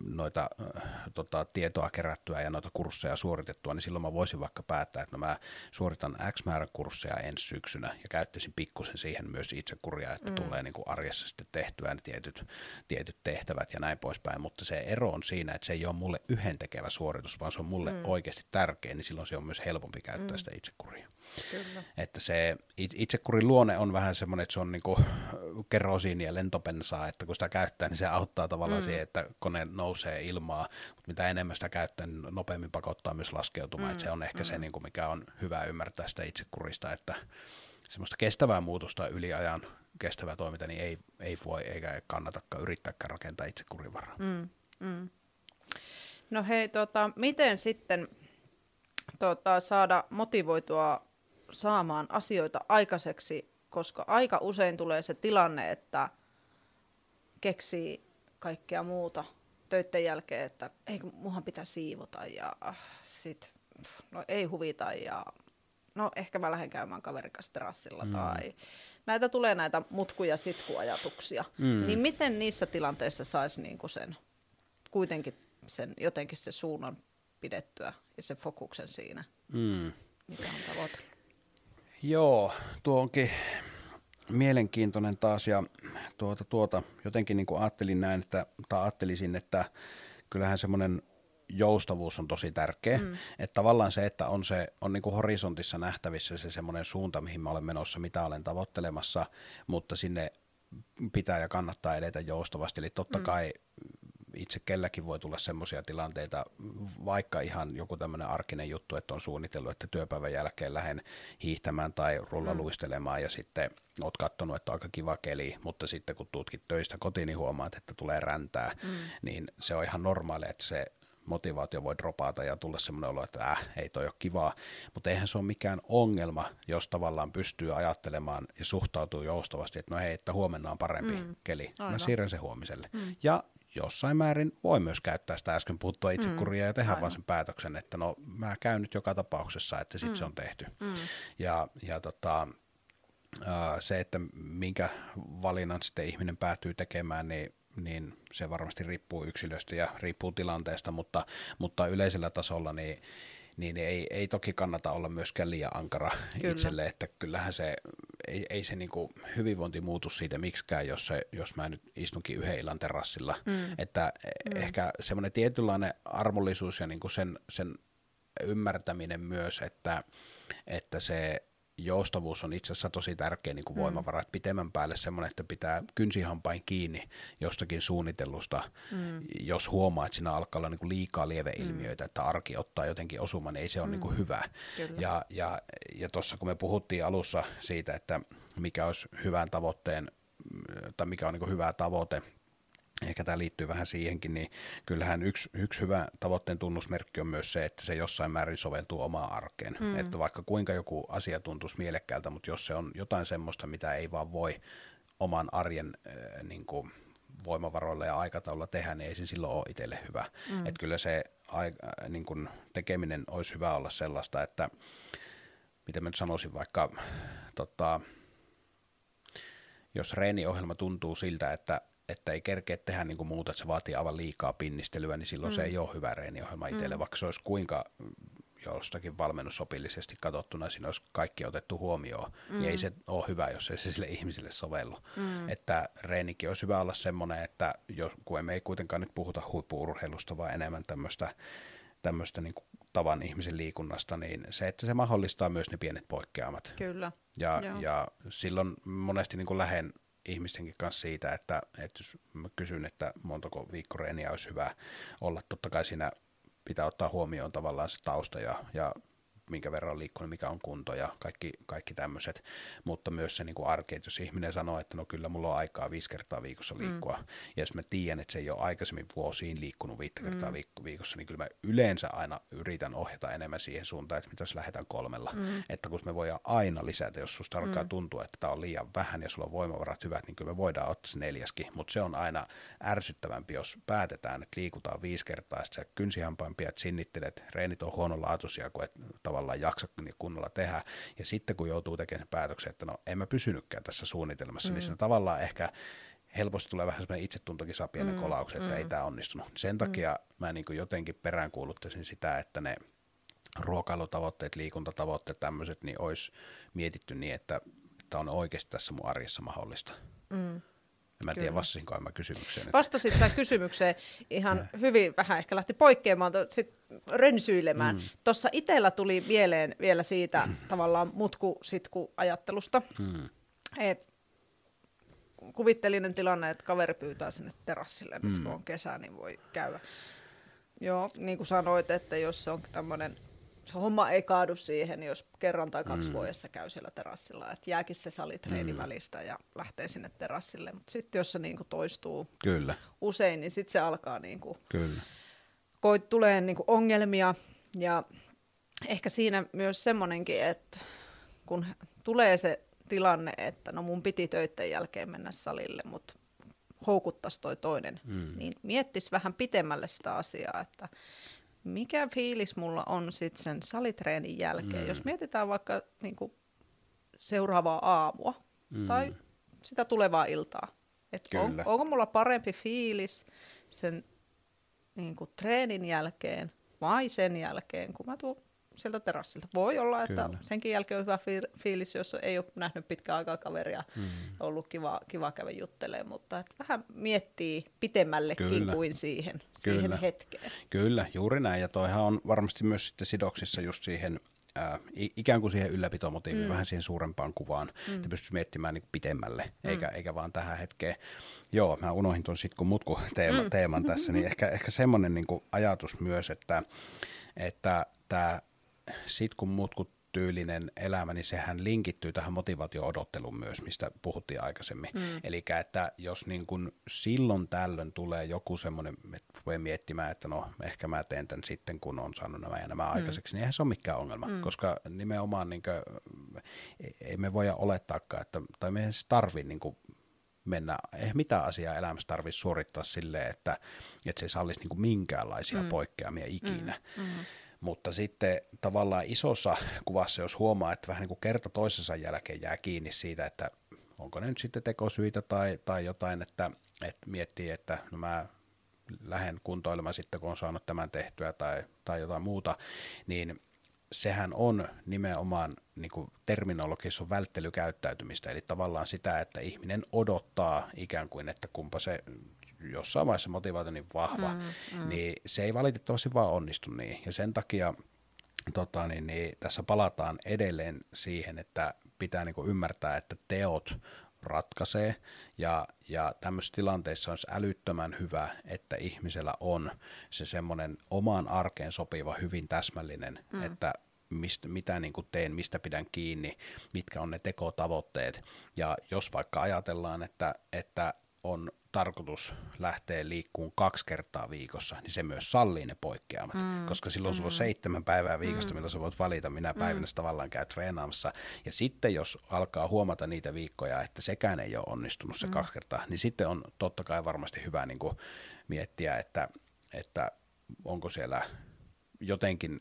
noita äh, tota, tietoa kerättyä ja noita kursseja suoritettua, niin silloin mä voisin vaikka päättää, että no mä suoritan X määrän kursseja ensi syksynä ja käyttäisin pikkusen siihen myös itsekuria, että mm. tulee niin kuin arjessa sitten tehtyä ne tietyt, tietyt tehtävät ja näin poispäin, mutta se ero on siinä, että se ei ole mulle yhentekevä suoritus, vaan se on mulle mm. oikeasti tärkeä, niin silloin se on myös helpompi käyttää mm. sitä itsekuria. Kyllä. Että se itsekurin luonne on vähän semmoinen, että se on niinku kerosiini ja lentopensaa, että kun sitä käyttää, niin se auttaa tavallaan mm. siihen, että kone nousee ilmaa, mutta mitä enemmän sitä käyttää, niin nopeammin pakottaa myös laskeutumaan. Mm. Että se on ehkä mm. se, niinku, mikä on hyvä ymmärtää sitä itsekurista, että semmoista kestävää muutosta yli ajan kestävää toiminta, niin ei, ei voi eikä kannatakaan yrittääkään rakentaa itsekurin varaan. Mm. Mm. No hei, tota, miten sitten tota, saada motivoitua saamaan asioita aikaiseksi, koska aika usein tulee se tilanne, että keksii kaikkea muuta töiden jälkeen, että ei, muhan pitää siivota ja sit, no ei huvita ja no ehkä mä lähden käymään kaverikas terassilla mm. tai näitä tulee näitä mutkuja sitkuajatuksia. Mm. Niin miten niissä tilanteissa saisi niinku sen kuitenkin sen, jotenkin se suunnan pidettyä ja sen fokuksen siinä, mm. mitä on tavoitellut? Joo, tuo onkin mielenkiintoinen taas ja tuota, tuota, jotenkin niin kuin ajattelin näin, että, tai ajattelisin, että kyllähän semmoinen joustavuus on tosi tärkeä. Mm. Että tavallaan se, että on, se, on niin kuin horisontissa nähtävissä se semmoinen suunta, mihin mä olen menossa, mitä olen tavoittelemassa, mutta sinne pitää ja kannattaa edetä joustavasti. Eli totta mm. kai itse kelläkin voi tulla semmoisia tilanteita, vaikka ihan joku tämmöinen arkinen juttu, että on suunnitellut, että työpäivän jälkeen lähden hiihtämään tai rullaluistelemaan mm. ja sitten oot katsonut, että on aika kiva keli, mutta sitten kun tuutkin töistä kotiin, niin huomaat, että tulee räntää, mm. niin se on ihan normaali, että se motivaatio voi dropata ja tulla semmoinen olo, että äh, ei toi ole kivaa, mutta eihän se ole mikään ongelma, jos tavallaan pystyy ajattelemaan ja suhtautuu joustavasti, että no hei, että huomenna on parempi mm. keli, Aivan. mä siirrän sen huomiselle. Mm. Ja jossain määrin voi myös käyttää sitä äsken puhuttua itsekuria mm, ja tehdä aivan. vaan sen päätöksen, että no mä käyn nyt joka tapauksessa, että sitten mm. se on tehty. Mm. Ja, ja tota, se, että minkä valinnan sitten ihminen päätyy tekemään, niin, niin se varmasti riippuu yksilöstä ja riippuu tilanteesta, mutta, mutta yleisellä tasolla niin niin ei, ei toki kannata olla myöskään liian ankara Kyllä. itselle, että kyllähän se, ei, ei se niinku hyvinvointi muutu siitä miksikään, jos, se, jos mä nyt istunkin yhden illan terassilla, mm. että mm. ehkä semmoinen tietynlainen armollisuus ja niinku sen, sen ymmärtäminen myös, että, että se joustavuus on itse asiassa tosi tärkeä niin kuin mm. voimavara, että pitemmän päälle semmoinen, että pitää kynsihampain kiinni jostakin suunnitellusta, mm. jos huomaa, että siinä alkaa olla niin kuin liikaa lieveilmiöitä, mm. että arki ottaa jotenkin osuman, niin ei se ole mm. niin kuin hyvä. Kyllä. Ja, ja, ja tuossa kun me puhuttiin alussa siitä, että mikä olisi hyvän tavoitteen, tai mikä on niin kuin hyvä tavoite, ehkä tämä liittyy vähän siihenkin, niin kyllähän yksi, yksi hyvä tavoitteen tunnusmerkki on myös se, että se jossain määrin soveltuu omaan arkeen. Mm. Että vaikka kuinka joku asia tuntuisi mielekkäältä, mutta jos se on jotain semmoista, mitä ei vaan voi oman arjen äh, niin kuin voimavaroilla ja aikataululla tehdä, niin ei se silloin ole itselle hyvä. Mm. Että kyllä se äh, niin kuin tekeminen olisi hyvä olla sellaista, että miten mä nyt sanoisin vaikka, tota, jos reeniohjelma tuntuu siltä, että että ei kerkeä tehdä niin kuin muuta, että se vaatii aivan liikaa pinnistelyä, niin silloin mm. se ei ole hyvä reeniohjelma itselle, mm. vaikka se olisi kuinka jostakin valmennussopillisesti katsottuna siinä olisi kaikki otettu huomioon, mm. niin ei se ole hyvä, jos ei se sille ihmiselle sovellu. Mm. Että reenikin olisi hyvä olla semmoinen, että jos, kun me ei kuitenkaan nyt puhuta huippuurheilusta, vaan enemmän tämmöistä tämmöistä niin kuin tavan ihmisen liikunnasta, niin se, että se mahdollistaa myös ne pienet poikkeamat. Kyllä. Ja, ja silloin monesti niin kuin lähden ihmistenkin kanssa siitä, että, että jos mä kysyn, että montako viikkoreeniä olisi hyvä olla, totta kai siinä pitää ottaa huomioon tavallaan se tausta ja, ja minkä verran on liikkunut, mikä on kunto ja kaikki, kaikki tämmöiset, mutta myös se niin kuin arki, että jos ihminen sanoo, että no kyllä mulla on aikaa viisi kertaa viikossa liikkua, mm. ja jos mä tiedän, että se ei ole aikaisemmin vuosiin liikkunut viittä kertaa mm. viikossa, niin kyllä mä yleensä aina yritän ohjata enemmän siihen suuntaan, että mitä jos lähdetään kolmella, mm. että kun me voidaan aina lisätä, jos susta alkaa mm. tuntua, että tämä on liian vähän ja sulla on voimavarat hyvät, niin kyllä me voidaan ottaa se neljäskin, mutta se on aina ärsyttävämpi, jos päätetään, että liikutaan viisi kertaa, että sä kynsihampain pidät sinnittelet, reenit on huonolaatuisia, kun et tavallaan jaksa niin kunnolla tehdä. Ja sitten kun joutuu tekemään sen päätöksen, että no en mä pysynytkään tässä suunnitelmassa, niin mm. niin se tavallaan ehkä helposti tulee vähän sellainen itsetuntokin saa pienen mm. kolauksen, että mm. ei tämä onnistunut. Sen takia mm. mä niin jotenkin peräänkuuluttaisin sitä, että ne ruokailutavoitteet, liikuntatavoitteet, tämmöiset, niin olisi mietitty niin, että tämä on oikeasti tässä mun arjessa mahdollista. Mm. En mä tiedä, vastasinko mä kysymykseen. Vastasit sä kysymykseen ihan hyvin, vähän ehkä lähti poikkeamaan, sit rönsyilemään. Mm. Tuossa itsellä tuli mieleen vielä siitä mm. tavallaan mutku-sitku-ajattelusta, mm. että kuvittelinen tilanne, että kaveri pyytää sinne terassille, mm. nyt kun on kesä, niin voi käydä. Joo, niin kuin sanoit, että jos se on tämmöinen se homma ei kaadu siihen, jos kerran tai kaksi mm. vuodessa käy siellä terassilla, että jääkin se salitreeni mm. välistä ja lähtee sinne terassille. Mutta sitten jos se niinku toistuu Kyllä. usein, niin sitten se alkaa niinku, Kyllä. Koit, tulee niinku ongelmia ja ehkä siinä myös semmoinenkin, että kun tulee se tilanne, että no mun piti töiden jälkeen mennä salille, mutta houkuttaisi toi toinen, mm. niin miettisi vähän pitemmälle sitä asiaa, että mikä fiilis mulla on sitten sen salitreenin jälkeen. Mm. Jos mietitään vaikka niin kuin seuraavaa aamua mm. tai sitä tulevaa iltaa. Että on, onko mulla parempi fiilis sen niin kuin treenin jälkeen vai sen jälkeen, kun mä tuun sieltä terassilta. Voi olla, että Kyllä. senkin jälkeen on hyvä fiilis, jos ei ole nähnyt pitkään aikaa kaveria mm. ollut kiva, kiva käydä juttelemaan, mutta että vähän miettii pitemmällekin Kyllä. kuin siihen, Kyllä. siihen hetkeen. Kyllä, juuri näin. Ja toihan on varmasti myös sitten sidoksissa just siihen Ää, ikään kuin siihen ylläpitomotiiviin, mm. vähän siihen suurempaan kuvaan, mm. että pystyisi miettimään niin pitemmälle, mm. eikä, eikä vaan tähän hetkeen. Joo, mä unohdin tuon sit kun mutku teema, mm. teeman tässä, niin ehkä, ehkä semmoinen niin ajatus myös, että että tämä sit kun mutkut tyylinen elämä, niin sehän linkittyy tähän motivaatio-odotteluun myös, mistä puhuttiin aikaisemmin. Mm. Eli että jos niin kun silloin tällöin tulee joku semmoinen, että voi miettimään, että no ehkä mä teen tämän sitten, kun on saanut nämä ja nämä mm. aikaiseksi, niin eihän se ole mikään ongelma, mm. koska nimenomaan niin kuin, ei me voida olettaakaan, että, tai me ei tarvitse niin mennä, ei mitään asiaa elämässä tarvitse suorittaa silleen, että, että se ei sallisi niin minkäänlaisia mm. poikkeamia ikinä. Mm. Mm. Mutta sitten tavallaan isossa kuvassa, jos huomaa, että vähän niin kuin kerta toisensa jälkeen jää kiinni siitä, että onko ne nyt sitten tekosyitä tai, tai jotain, että, että miettii, että no mä lähden kuntoilemaan sitten, kun on saanut tämän tehtyä tai, tai jotain muuta, niin sehän on nimenomaan niin kuin terminologissa on välttelykäyttäytymistä, eli tavallaan sitä, että ihminen odottaa ikään kuin, että kumpa se jossain vaiheessa motivaatio niin vahva, mm, mm. niin se ei valitettavasti vaan onnistu niin. Ja sen takia tota, niin, niin, tässä palataan edelleen siihen, että pitää niin ymmärtää, että teot ratkaisee, ja, ja tämmöisissä tilanteissa olisi älyttömän hyvä, että ihmisellä on se semmoinen omaan arkeen sopiva, hyvin täsmällinen, mm. että mistä, mitä niin kuin teen, mistä pidän kiinni, mitkä on ne tekotavoitteet, ja jos vaikka ajatellaan, että, että on tarkoitus lähteä liikkuun kaksi kertaa viikossa, niin se myös sallii ne poikkeamat, mm. koska silloin mm. sulla on mm. seitsemän päivää viikosta, mm. milloin sä voit valita, minä päivänä mm. tavallaan käy treenaamassa. Ja sitten jos alkaa huomata niitä viikkoja, että sekään ei ole onnistunut se mm. kaksi kertaa, niin sitten on totta kai varmasti hyvä niin kuin miettiä, että, että onko siellä jotenkin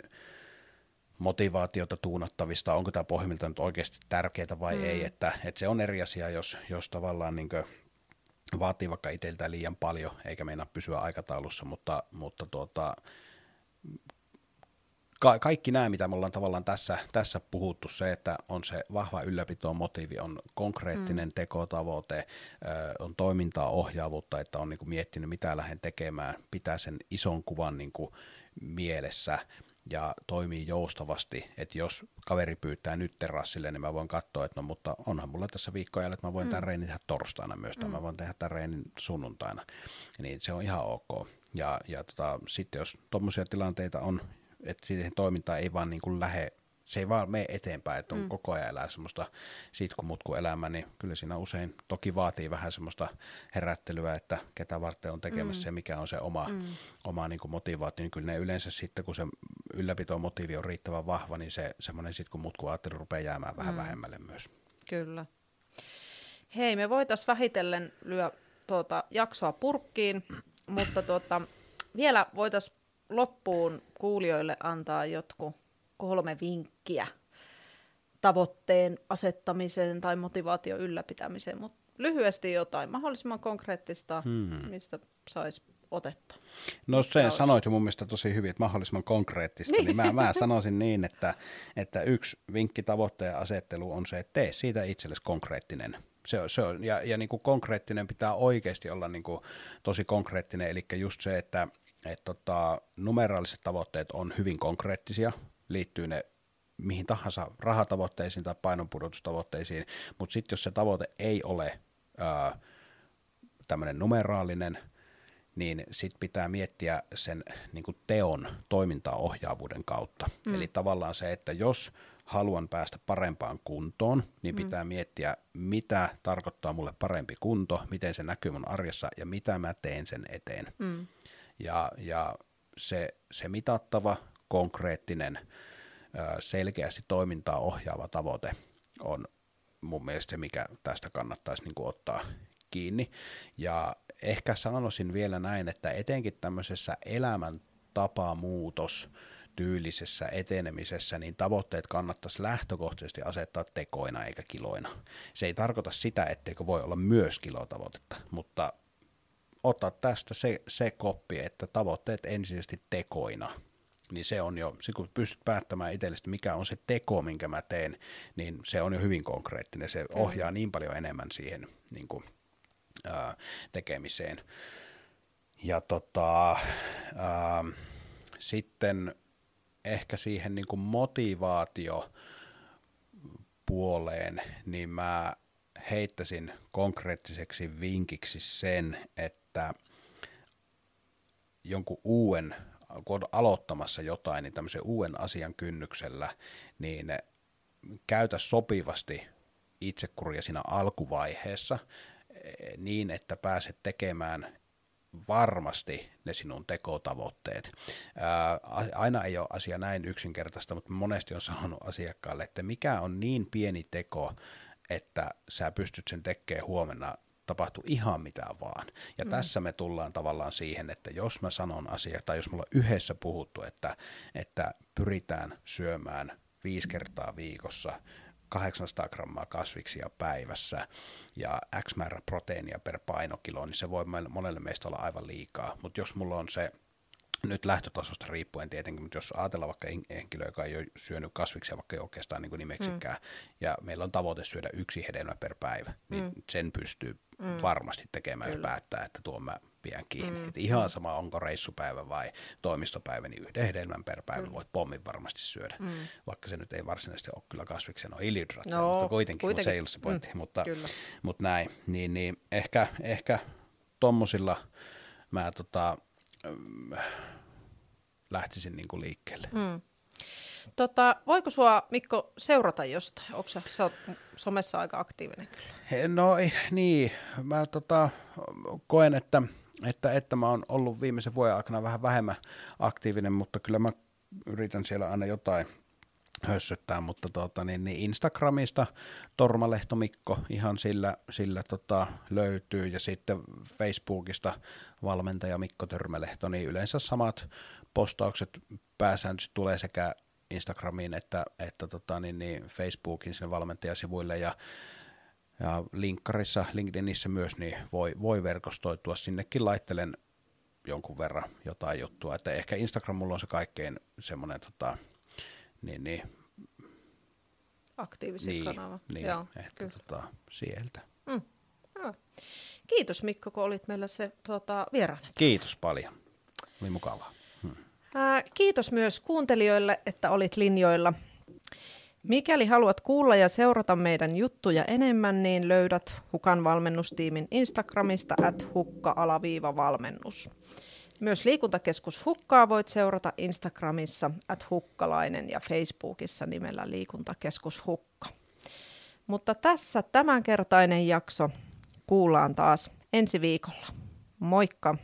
motivaatiota tuunattavista, onko tämä pohjimmiltaan nyt oikeasti tärkeää vai mm. ei, että, että se on eri asia, jos, jos tavallaan niin vaatii vaikka itseltä liian paljon, eikä meinaa pysyä aikataulussa, mutta, mutta tuota, ka- kaikki nämä, mitä me ollaan tavallaan tässä, tässä puhuttu, se, että on se vahva ylläpito motiivi, on konkreettinen mm. tekotavoite, on toimintaa ohjaavuutta, että on niin kuin miettinyt, mitä lähden tekemään, pitää sen ison kuvan niin kuin mielessä, ja toimii joustavasti, että jos kaveri pyytää nyt terassille, niin mä voin katsoa, että no mutta onhan mulla tässä viikkoja, että mä voin mm. tämän reenin tehdä torstaina myös, tai mm. mä voin tehdä tämän reenin sunnuntaina, niin se on ihan ok. Ja, ja tota, sitten jos tuommoisia tilanteita on, että siihen toimintaan ei vaan niin kuin lähde se ei vaan mene eteenpäin, että on mm. koko ajan elää semmoista sitkumutkun elämää, niin kyllä siinä usein toki vaatii vähän semmoista herättelyä, että ketä varten on tekemässä mm. ja mikä on se oma, mm. oma niin kuin motivaatio, niin kyllä ne yleensä sitten, kun se ylläpito motiivi on riittävän vahva, niin se semmoinen sitkumutkun ajattelu rupeaa jäämään vähän mm. vähemmälle myös. Kyllä. Hei, me voitaisiin vähitellen lyö tuota jaksoa purkkiin, mutta tuota, vielä voitaisiin loppuun kuulijoille antaa jotkut kolme vinkkiä tavoitteen asettamiseen tai motivaation ylläpitämiseen, mutta lyhyesti jotain mahdollisimman konkreettista, hmm. mistä saisi otetta. No se sanoit jo mun mielestä tosi hyvin, että mahdollisimman konkreettista, niin, niin mä, mä sanoisin niin, että, että yksi vinkki tavoitteen asettelu on se, että tee siitä itsellesi konkreettinen. Se on, se on, ja ja niin kuin konkreettinen pitää oikeasti olla niin kuin tosi konkreettinen, eli just se, että et tota, numeraaliset tavoitteet on hyvin konkreettisia, liittyy ne mihin tahansa rahatavoitteisiin tai painonpudotustavoitteisiin, mutta sitten jos se tavoite ei ole tämmöinen numeraalinen, niin sitten pitää miettiä sen niin kuin teon toimintaohjaavuuden kautta. Mm. Eli tavallaan se, että jos haluan päästä parempaan kuntoon, niin mm. pitää miettiä, mitä tarkoittaa mulle parempi kunto, miten se näkyy mun arjessa ja mitä mä teen sen eteen. Mm. Ja, ja se, se mitattava, konkreettinen, selkeästi toimintaa ohjaava tavoite on mun mielestä se, mikä tästä kannattaisi niin kuin ottaa kiinni. Ja ehkä sanoisin vielä näin, että etenkin tämmöisessä elämäntapamuutos tyylisessä etenemisessä, niin tavoitteet kannattaisi lähtökohtaisesti asettaa tekoina eikä kiloina. Se ei tarkoita sitä, etteikö voi olla myös kilotavoitetta, mutta ottaa tästä se, se koppi, että tavoitteet ensisijaisesti tekoina – niin se on jo, kun pystyt päättämään itsellesi, mikä on se teko, minkä mä teen, niin se on jo hyvin konkreettinen. Se Kyllä. ohjaa niin paljon enemmän siihen niin kuin, ää, tekemiseen. Ja tota, ää, sitten ehkä siihen niin kuin motivaatio puoleen, niin mä heittäisin konkreettiseksi vinkiksi sen, että jonkun uuden kun on aloittamassa jotain, niin tämmöisen uuden asian kynnyksellä, niin käytä sopivasti itsekuria siinä alkuvaiheessa eh, niin, että pääset tekemään varmasti ne sinun tekotavoitteet. Aina ei ole asia näin yksinkertaista, mutta monesti on sanonut asiakkaalle, että mikä on niin pieni teko, että sä pystyt sen tekemään huomenna tapahtuu ihan mitä vaan. Ja mm. tässä me tullaan tavallaan siihen, että jos mä sanon asia, tai jos mulla yhdessä puhuttu, että, että pyritään syömään viisi kertaa viikossa 800 grammaa kasviksia päivässä ja X määrä proteiinia per painokilo, niin se voi monelle meistä olla aivan liikaa. Mutta jos mulla on se nyt lähtötasosta riippuen tietenkin, mutta jos ajatellaan vaikka henkilö, joka ei ole syönyt kasviksia vaikka ei oikeastaan niin nimeksikään, mm. ja meillä on tavoite syödä yksi hedelmä per päivä, niin mm. sen pystyy mm. varmasti tekemään, Kyllä. jos päättää, että tuon mä pidän kiinni. Mm. Et ihan sama, onko reissupäivä vai toimistopäivä, niin yhden hedelmän per päivä Kyllä. voit pommin varmasti syödä, mm. vaikka se nyt ei varsinaisesti ole kyllä kasviksen, on hiilihydraatteja, no, mutta kuitenkin, kuitenkin. Mutta se ei ole se pointti. Mm. Mutta, mutta näin, niin, niin ehkä, ehkä tommosilla mä tota, lähtisin niin kuin liikkeelle. Mm. Tota, voiko sua, Mikko, seurata jostain? Onko sä, sä somessa aika aktiivinen kyllä? No niin, mä tota, koen, että, että, että mä oon ollut viimeisen vuoden aikana vähän vähemmän aktiivinen, mutta kyllä mä yritän siellä aina jotain hössöttää, mutta tota, niin, niin Instagramista Tormalehto Mikko ihan sillä, sillä tota, löytyy ja sitten Facebookista valmentaja Mikko Törmälehto, niin yleensä samat postaukset pääsääntöisesti tulee sekä Instagramiin että, että tota, niin, niin Facebookin sinne valmentajasivuille ja ja linkkarissa, LinkedInissä myös, niin voi, voi verkostoitua. Sinnekin laittelen jonkun verran jotain juttua. Että ehkä Instagram mulla on se kaikkein semmoinen tota, niin, niin, aktiivisin niin, kanava. Niin, Joo, että tota, sieltä. Mm, joo. Kiitos Mikko, kun olit meillä se tuota, vieraana. Kiitos paljon. Oli mukavaa. Ää, kiitos myös kuuntelijoille, että olit linjoilla. Mikäli haluat kuulla ja seurata meidän juttuja enemmän, niin löydät Hukan valmennustiimin Instagramista at hukka-valmennus. Myös liikuntakeskus Hukkaa voit seurata Instagramissa at hukkalainen ja Facebookissa nimellä liikuntakeskus Hukka. Mutta tässä tämänkertainen jakso kuullaan taas ensi viikolla. Moikka!